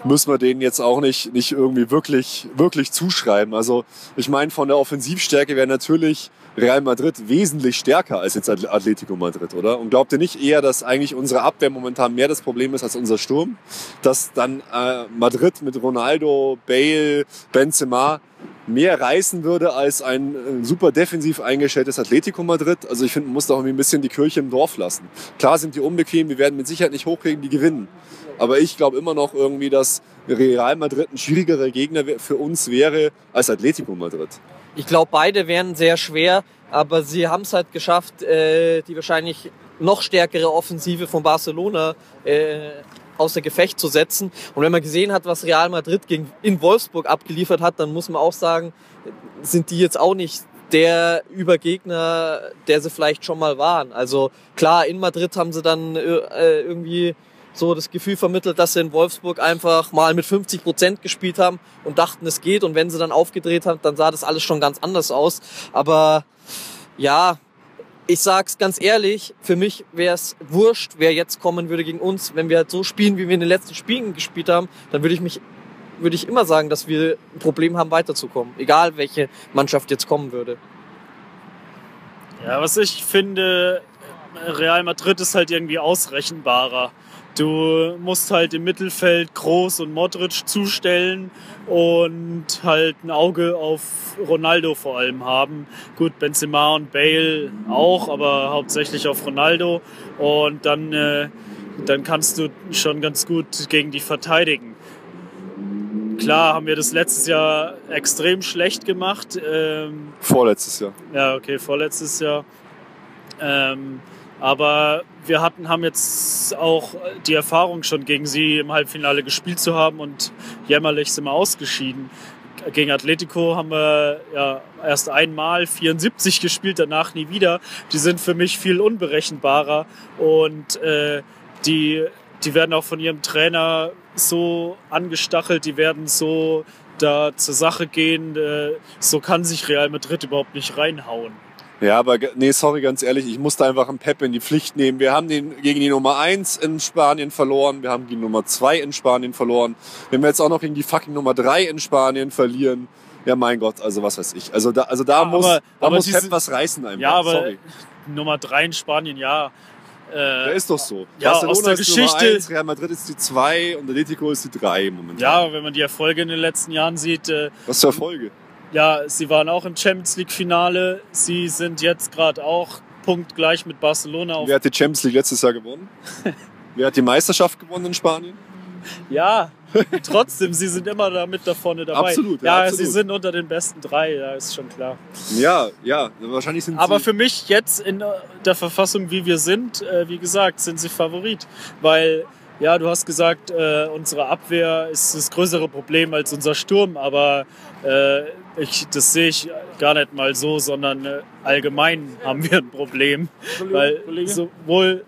Speaker 2: müssen wir denen jetzt auch nicht, nicht irgendwie wirklich, wirklich zuschreiben. Also ich meine, von der Offensivstärke wäre natürlich Real Madrid wesentlich stärker als jetzt Atletico Madrid, oder? Und glaubt ihr nicht eher, dass eigentlich unsere Abwehr momentan mehr das Problem ist als unser Sturm? Dass dann äh, Madrid mit Ronaldo, Bale, Benzema mehr reißen würde als ein äh, super defensiv eingestelltes Atletico Madrid. Also ich finde, man muss da auch ein bisschen die Kirche im Dorf lassen. Klar sind die unbequem, wir werden mit Sicherheit nicht hochkriegen, die gewinnen. Aber ich glaube immer noch irgendwie, dass Real Madrid ein schwierigerer Gegner für uns wäre als Atletico Madrid.
Speaker 3: Ich glaube, beide wären sehr schwer, aber sie haben es halt geschafft, äh, die wahrscheinlich noch stärkere Offensive von Barcelona äh, außer Gefecht zu setzen. Und wenn man gesehen hat, was Real Madrid gegen, in Wolfsburg abgeliefert hat, dann muss man auch sagen, sind die jetzt auch nicht der Übergegner, der sie vielleicht schon mal waren. Also klar, in Madrid haben sie dann äh, irgendwie so das Gefühl vermittelt, dass sie in Wolfsburg einfach mal mit 50 Prozent gespielt haben und dachten, es geht. Und wenn sie dann aufgedreht haben, dann sah das alles schon ganz anders aus. Aber ja, ich sag's ganz ehrlich, für mich wäre es wurscht, wer jetzt kommen würde gegen uns. Wenn wir halt so spielen, wie wir in den letzten Spielen gespielt haben, dann würde ich mich würde ich immer sagen, dass wir ein Problem haben, weiterzukommen. Egal, welche Mannschaft jetzt kommen würde.
Speaker 4: Ja, was ich finde, Real Madrid ist halt irgendwie ausrechenbarer. Du musst halt im Mittelfeld Groß und Modric zustellen und halt ein Auge auf Ronaldo vor allem haben. Gut, Benzema und Bale auch, aber hauptsächlich auf Ronaldo. Und dann, äh, dann kannst du schon ganz gut gegen die verteidigen. Klar haben wir das letztes Jahr extrem schlecht gemacht. Ähm,
Speaker 2: Vorletztes Jahr.
Speaker 4: ja, okay, vorletztes Jahr. Ähm, aber wir hatten, haben jetzt auch die Erfahrung schon gegen sie im Halbfinale gespielt zu haben und jämmerlich sind wir ausgeschieden. Gegen Atletico haben wir ja erst einmal 74 gespielt, danach nie wieder. Die sind für mich viel unberechenbarer und äh, die, die werden auch von ihrem Trainer so angestachelt, die werden so da zur Sache gehen. Äh, so kann sich Real Madrid überhaupt nicht reinhauen.
Speaker 2: Ja, aber nee, sorry, ganz ehrlich, ich musste einfach einen Pep in die Pflicht nehmen. Wir haben den gegen die Nummer 1 in Spanien verloren, wir haben gegen die Nummer 2 in Spanien verloren. Wenn wir jetzt auch noch gegen die fucking Nummer 3 in Spanien verlieren, ja mein Gott, also was weiß ich. Also da, also da
Speaker 4: Ja,
Speaker 2: muss,
Speaker 4: aber-
Speaker 2: da
Speaker 4: aber
Speaker 2: muss
Speaker 4: diese-
Speaker 2: Pep was reißen einfach.
Speaker 4: Ja, aber
Speaker 2: sorry.
Speaker 4: Nummer drei in Spanien, ja. Äh,
Speaker 2: Ja, ist doch so.
Speaker 4: Ja,
Speaker 2: Barcelona
Speaker 4: aus der
Speaker 2: Nummer
Speaker 4: Geschichte-
Speaker 2: 1, Real Madrid ist die 2 und Atletico ist die 3 momentan.
Speaker 4: ja, wenn man die Erfolge in den letzten Jahren sieht, äh,
Speaker 2: Was für Folge?
Speaker 4: Ja, sie waren auch im Champions League Finale. Sie sind jetzt gerade auch punktgleich mit Barcelona auf.
Speaker 2: Wer hat die Champions League letztes Jahr gewonnen? [laughs] Wer hat die Meisterschaft gewonnen in Spanien?
Speaker 4: Ja, trotzdem, sie sind immer da mit da vorne dabei.
Speaker 2: Absolut, ja,
Speaker 4: ja,
Speaker 2: absolut.
Speaker 4: sie sind unter den besten drei, ja, ist schon klar.
Speaker 2: Ja, ja, wahrscheinlich sind
Speaker 4: Aber
Speaker 2: sie
Speaker 4: für mich jetzt in der Verfassung, wie wir sind, äh, wie gesagt, sind sie Favorit. Weil, ja, du hast gesagt, äh, unsere Abwehr ist das größere Problem als unser Sturm, aber äh, ich, das sehe ich gar nicht mal so, sondern äh, allgemein [laughs] haben wir ein Problem. weil sowohl,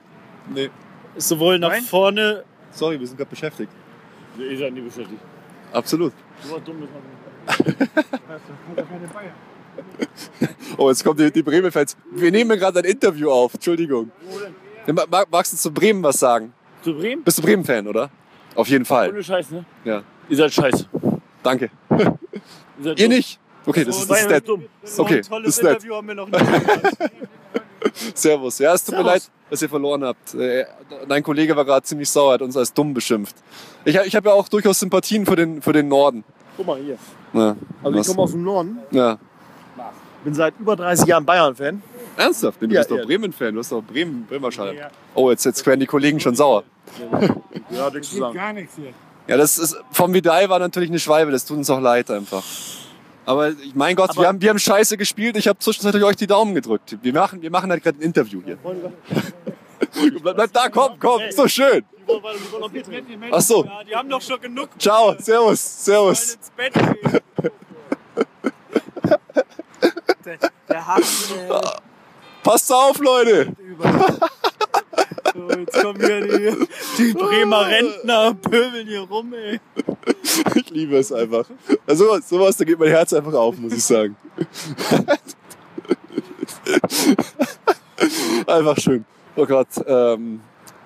Speaker 2: Nee,
Speaker 4: sowohl nach
Speaker 5: Nein?
Speaker 4: vorne,
Speaker 2: sorry, wir sind gerade beschäftigt.
Speaker 5: Ihr seid nie beschäftigt.
Speaker 2: Absolut.
Speaker 5: Du warst dumm, [laughs]
Speaker 2: Oh, jetzt kommt die, die Bremen-Fans. Wir nehmen gerade ein Interview auf. Entschuldigung. Ma- ma- Magst du zu Bremen was sagen?
Speaker 5: Zu Bremen?
Speaker 2: Bist du Bremen-Fan, oder? Auf jeden Fall.
Speaker 5: Ohne Scheiß, ne?
Speaker 2: Ja.
Speaker 5: Ihr seid scheiße.
Speaker 2: Danke. [laughs]
Speaker 5: Ihr, dumm.
Speaker 2: nicht? Okay, das ist, das ist nett.
Speaker 5: dumm.
Speaker 4: so
Speaker 2: Okay,
Speaker 4: ein tolles
Speaker 2: nett.
Speaker 4: Interview haben wir noch nie gehört. [laughs]
Speaker 2: Servus. Ja, es tut mir
Speaker 5: Servus.
Speaker 2: leid, dass ihr verloren habt. Äh, Dein Kollege war gerade ziemlich sauer, hat uns als dumm beschimpft. Ich, ich habe ja auch durchaus Sympathien für den, für den Norden.
Speaker 5: Guck mal hier.
Speaker 2: Ja,
Speaker 5: Also ich komme aus dem Norden,
Speaker 2: ja.
Speaker 5: bin seit über 30 Jahren Bayern-Fan.
Speaker 2: Ernsthaft? Du
Speaker 5: Ja,
Speaker 2: bist doch
Speaker 5: ja.
Speaker 2: Bremen-Fan. Du hast doch Bremen, Bremer Schale.
Speaker 5: Ja.
Speaker 2: Oh, jetzt, jetzt werden die Kollegen schon sauer.
Speaker 5: Ja, nichts zu sagen.
Speaker 6: Gar nichts hier.
Speaker 2: Ja, das ist, vom Vidal war natürlich eine Schwalbe, das tut uns auch leid einfach. Aber ich, mein Gott, wir haben, wir haben scheiße gespielt, ich habe zwischenzeitlich euch die Daumen gedrückt. Wir machen, wir machen halt gerade ein Interview hier. [laughs] bleib, bleib da, komm, komm, ist so schön. Ach so,
Speaker 4: Ja, die haben doch schon genug.
Speaker 2: ciao, servus, servus.
Speaker 4: gehen.
Speaker 3: Der hat äh,
Speaker 2: Passt auf, Leute.
Speaker 4: So, jetzt kommen hier die, die Bremer Rentner, pöbeln hier rum, ey.
Speaker 2: Ich liebe es einfach. Also sowas, da geht mein Herz einfach auf, muss ich sagen. einfach schön. Oh Gott, ähm,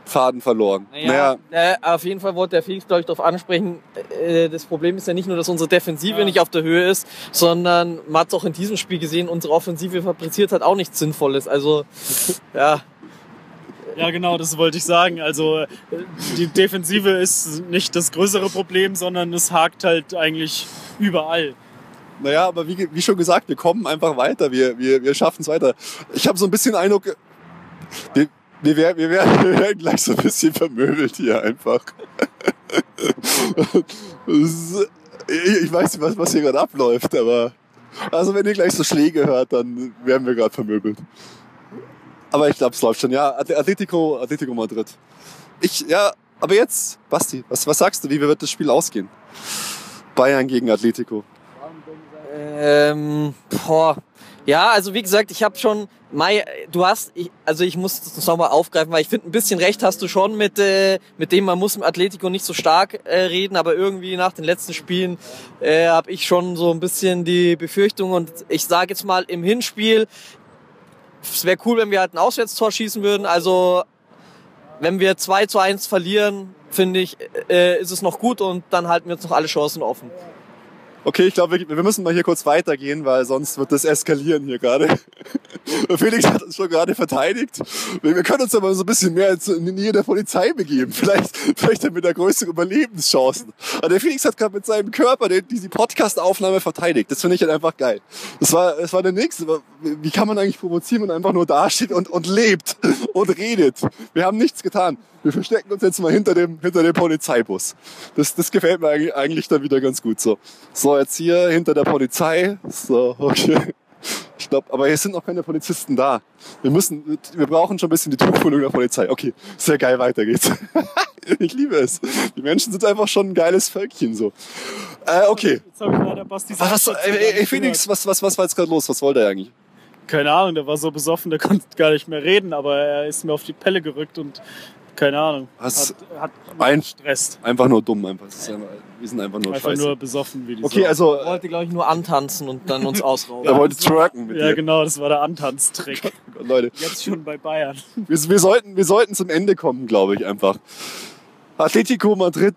Speaker 2: Faden verloren.
Speaker 3: Naja, äh, auf jeden Fall wollte der Felix, glaube ich, darauf ansprechen, äh, das Problem ist ja nicht nur, dass unsere Defensive nicht auf der Höhe ist, sondern man hat es auch in diesem Spiel gesehen, unsere Offensive fabriziert hat auch nichts Sinnvolles. Also, ja,
Speaker 4: Ja, genau, das wollte ich sagen. Also äh, die Defensive ist nicht das größere Problem, sondern es hakt halt eigentlich überall.
Speaker 2: Naja, aber wie, wie schon gesagt, wir kommen einfach weiter. Wir, wir, wir schaffen es weiter. Ich habe so ein bisschen Eindruck, wir, wir, werden, wir, werden, [laughs] wir werden gleich so ein bisschen vermöbelt hier einfach. [laughs] Ich weiß nicht, was, was hier gerade abläuft, aber also wenn ihr gleich so Schläge hört, dann werden wir gerade vermöbelt. Aber ich glaube, es läuft schon. Ja, At- Atletico, Atletico Madrid. Ich, ja, aber jetzt, Basti, was, was sagst du? Wie wird das Spiel ausgehen? Bayern gegen Atletico.
Speaker 3: Ähm, boah. Ja, also wie gesagt, ich habe schon, Mai, du hast, ich, also ich muss das nochmal aufgreifen, weil ich finde, ein bisschen recht hast du schon mit, äh, mit dem, man muss im Atletico nicht so stark äh, reden, aber irgendwie nach den letzten Spielen äh, habe ich schon so ein bisschen die Befürchtung und ich sage jetzt mal im Hinspiel, es wäre cool, wenn wir halt ein Auswärtstor schießen würden, also wenn wir 2 zu 1 verlieren, finde ich, äh, ist es noch gut und dann halten wir uns noch alle Chancen offen.
Speaker 2: Okay, ich glaube, wir, wir müssen mal hier kurz weitergehen, weil sonst wird das eskalieren hier gerade. [laughs] Felix hat uns schon gerade verteidigt. Wir können uns aber so ein bisschen mehr in die Nähe der Polizei begeben. Vielleicht, vielleicht haben wir da größere Überlebenschancen. Aber der Felix hat gerade mit seinem Körper den, diese Podcast-Aufnahme verteidigt. Das finde ich halt einfach geil. Das war, das war der nächste. Wie kann man eigentlich provozieren, wenn man einfach nur dasteht und, und lebt und redet? Wir haben nichts getan. Wir verstecken uns jetzt mal hinter dem, hinter dem Polizeibus. Das, das gefällt mir eigentlich, dann wieder ganz gut so. So, jetzt hier hinter der Polizei. So, okay. Ich glaube, aber hier sind noch keine Polizisten da. Wir müssen, wir brauchen schon ein bisschen die Tuchfühlung der Polizei. Okay, sehr geil, weiter geht's. [laughs] ich liebe es. Die Menschen sind einfach schon ein geiles Völkchen so. Äh, okay.
Speaker 4: Jetzt habe ich leider Basti
Speaker 2: Was, ey, ey, ey, Felix, was, was, was war jetzt gerade los? Was wollte er eigentlich?
Speaker 4: Keine Ahnung, der war so besoffen, der konnte gar nicht mehr reden, aber er ist mir auf die Pelle gerückt und keine Ahnung.
Speaker 2: Was?
Speaker 4: Hat, hat
Speaker 2: Ein-
Speaker 4: gestresst.
Speaker 2: Einfach nur dumm, einfach. Einfach wir sind einfach nur
Speaker 4: Einfach
Speaker 2: scheiße.
Speaker 4: nur besoffen wie die
Speaker 2: okay,
Speaker 4: Sau.
Speaker 2: also,
Speaker 3: Er wollte, glaube ich, nur antanzen und dann uns [laughs] ausrauben.
Speaker 2: er wollte twerken mit
Speaker 4: Ja,
Speaker 2: dir.
Speaker 4: genau, das war der Antanztrick. [laughs]
Speaker 2: Leute,
Speaker 4: Jetzt schon bei Bayern.
Speaker 2: wir, wir, sollten, wir sollten zum Ende kommen, glaube ich einfach. Atletico Madrid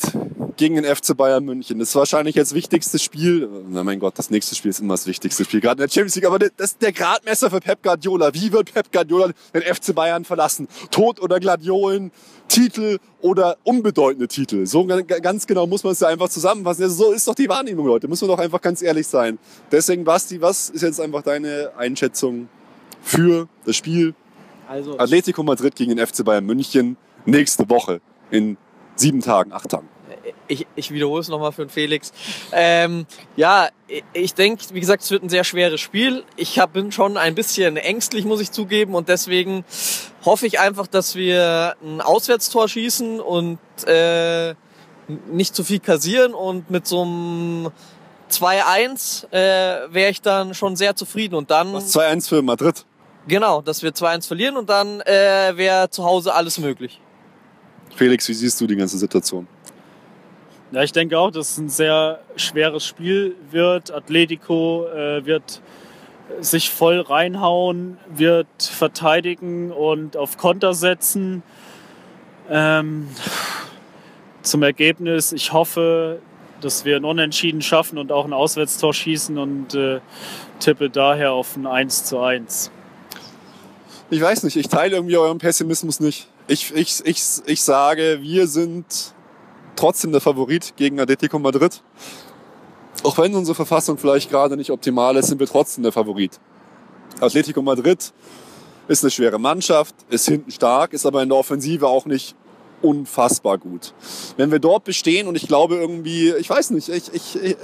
Speaker 2: gegen den FC Bayern München. Das ist wahrscheinlich jetzt wichtigstes Spiel. Na mein Gott, das nächste Spiel ist immer das wichtigste Spiel, gerade in der Champions League. Aber das ist der Gradmesser für Pep Guardiola. Wie wird Pep Guardiola den FC Bayern verlassen? Tod oder Gladiolen? Titel oder unbedeutende Titel? So ga- ga- ganz genau muss man es ja einfach zusammenfassen. Also so ist doch die Wahrnehmung, Leute. Müssen wir doch einfach ganz ehrlich sein. Deswegen, Basti, was ist jetzt einfach deine Einschätzung für das Spiel
Speaker 3: Also,
Speaker 2: Atletico Madrid gegen den FC Bayern München nächste Woche in sieben Tagen, acht Tagen.
Speaker 3: ich, ich wiederhole es nochmal für den Felix. Ähm, ja, ich- denke, wie gesagt, es wird ein sehr schweres Spiel. Ich hab, bin schon ein bisschen ängstlich, muss ich zugeben. Und deswegen hoffe ich einfach, dass wir ein Auswärtstor schießen und äh, nicht zu viel kassieren. Und mit so einem 2-1 äh, wäre ich dann schon sehr zufrieden. Und dann,
Speaker 2: Was 2-1 für Madrid.
Speaker 3: genau, dass wir 2-1 verlieren und dann äh, wäre zu Hause alles möglich.
Speaker 2: Felix, wie siehst du die ganze Situation?
Speaker 4: Ja, ich denke auch, dass es ein sehr schweres Spiel wird. Atletico äh, wird sich voll reinhauen, wird verteidigen und auf Konter setzen. Ähm, zum Ergebnis, ich hoffe, dass wir ein Unentschieden schaffen und auch ein Auswärtstor schießen und äh, tippe daher auf ein 1 zu 1.
Speaker 2: Ich weiß nicht, ich teile irgendwie euren Pessimismus nicht. Ich, ich, ich, ich sage, wir sind trotzdem der Favorit gegen Atletico Madrid. Auch wenn unsere Verfassung vielleicht gerade nicht optimal ist, sind wir trotzdem der Favorit. Atletico Madrid ist eine schwere Mannschaft, ist hinten stark, ist aber in der Offensive auch nicht unfassbar gut. Wenn wir dort bestehen und ich glaube irgendwie, ich weiß nicht, ich, ich, ich,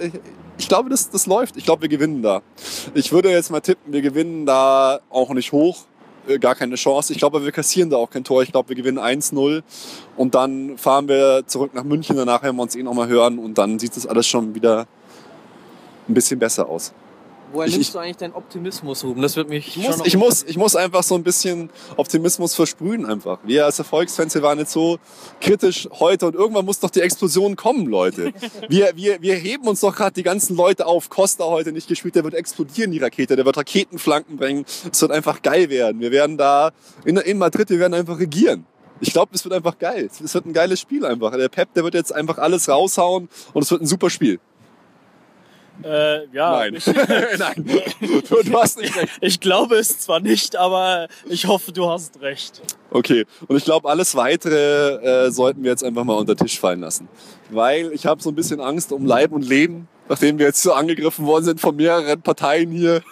Speaker 2: ich glaube, das, das läuft. Ich glaube, wir gewinnen da. Ich würde jetzt mal tippen, wir gewinnen da auch nicht hoch, gar keine Chance. Ich glaube, wir kassieren da auch kein Tor. Ich glaube, wir gewinnen 1-0 und dann fahren wir zurück nach München. Danach werden wir uns eh nochmal hören und dann sieht das alles schon wieder ein bisschen besser aus.
Speaker 3: Woher
Speaker 2: Ich-
Speaker 3: nimmst du eigentlich deinen Optimismus, Ruben? Das wird mich
Speaker 2: Ich muss, ich, muss, ich muss einfach so ein bisschen Optimismus versprühen einfach. Wir als Erfolgsfans, wir waren jetzt so kritisch heute und irgendwann muss doch die Explosion kommen, Leute. [laughs] Wir, wir, wir heben uns doch gerade die ganzen Leute auf. Costa heute nicht gespielt, der wird explodieren, die Rakete. Der wird Raketenflanken bringen. Es wird einfach geil werden. Wir werden da in, in Madrid, wir werden einfach regieren. Ich glaube, es wird einfach geil. Es wird ein geiles Spiel einfach. Der Pep, der wird jetzt einfach alles raushauen und es wird ein super Spiel.
Speaker 4: Äh, ja,
Speaker 2: Nein.
Speaker 4: Ich, [laughs]
Speaker 2: Nein. Du, du hast nicht recht.
Speaker 4: ich glaube es zwar nicht, aber ich hoffe, du hast recht.
Speaker 2: Okay, und ich glaube, alles Weitere äh, sollten wir jetzt einfach mal unter Tisch fallen lassen. Weil ich habe so ein bisschen Angst um Leib und Leben, nachdem wir jetzt so angegriffen worden sind von mehreren Parteien hier.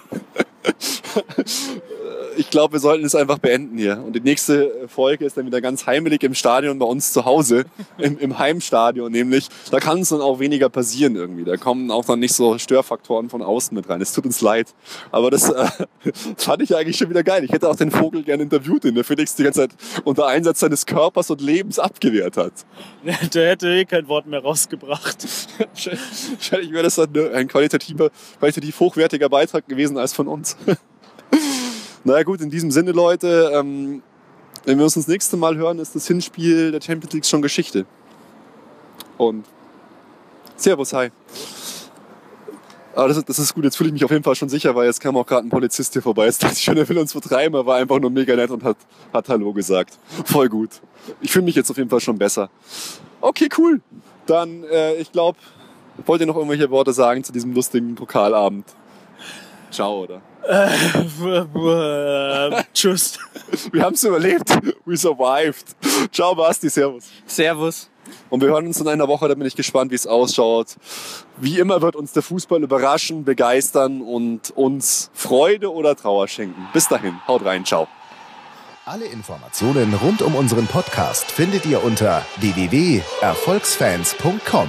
Speaker 2: Ich glaube, wir sollten es einfach beenden hier. Und die nächste Folge ist dann wieder ganz heimelig im Stadion bei uns zu Hause, [laughs] im, im Heimstadion nämlich. Da kann es dann auch weniger passieren irgendwie. Da kommen auch dann nicht so Störfaktoren von außen mit rein. Es tut uns leid. Aber das äh, [laughs] fand ich eigentlich schon wieder geil. Ich hätte auch den Vogel gerne interviewt, den der Felix die ganze Zeit unter Einsatz seines Körpers und Lebens abgewehrt hat. [laughs]
Speaker 4: Der hätte eh kein Wort mehr rausgebracht.
Speaker 2: Wahrscheinlich wäre das dann ein qualitativer, qualitativ hochwertiger Beitrag gewesen als von uns. Naja gut, in diesem Sinne, Leute, ähm, wenn wir uns das nächste Mal hören, ist das Hinspiel der Champions League schon Geschichte. Und Servus, hi. Aber das, ist- das ist gut, jetzt fühle ich mich auf jeden Fall schon sicher, weil jetzt kam auch gerade ein Polizist hier vorbei. Jetzt dachte ich schon, er will uns vertreiben, er war einfach nur mega nett und hat, hat Hallo gesagt. Voll gut. Ich fühle mich jetzt auf jeden Fall schon besser. Okay, cool. Dann, äh, ich glaube, wollt ihr noch irgendwelche Worte sagen zu diesem lustigen Pokalabend? Ciao, oder? [laughs]
Speaker 4: Tschüss.
Speaker 2: Wir haben es überlebt. We survived. Ciao, Basti, servus.
Speaker 3: Servus.
Speaker 2: Und wir hören uns in einer Woche, da bin ich gespannt, wie es ausschaut. Wie immer wird uns der Fußball überraschen, begeistern und uns Freude oder Trauer schenken. Bis dahin, haut rein, ciao.
Speaker 1: Alle Informationen rund um unseren Podcast findet ihr unter www.erfolgsfans.com.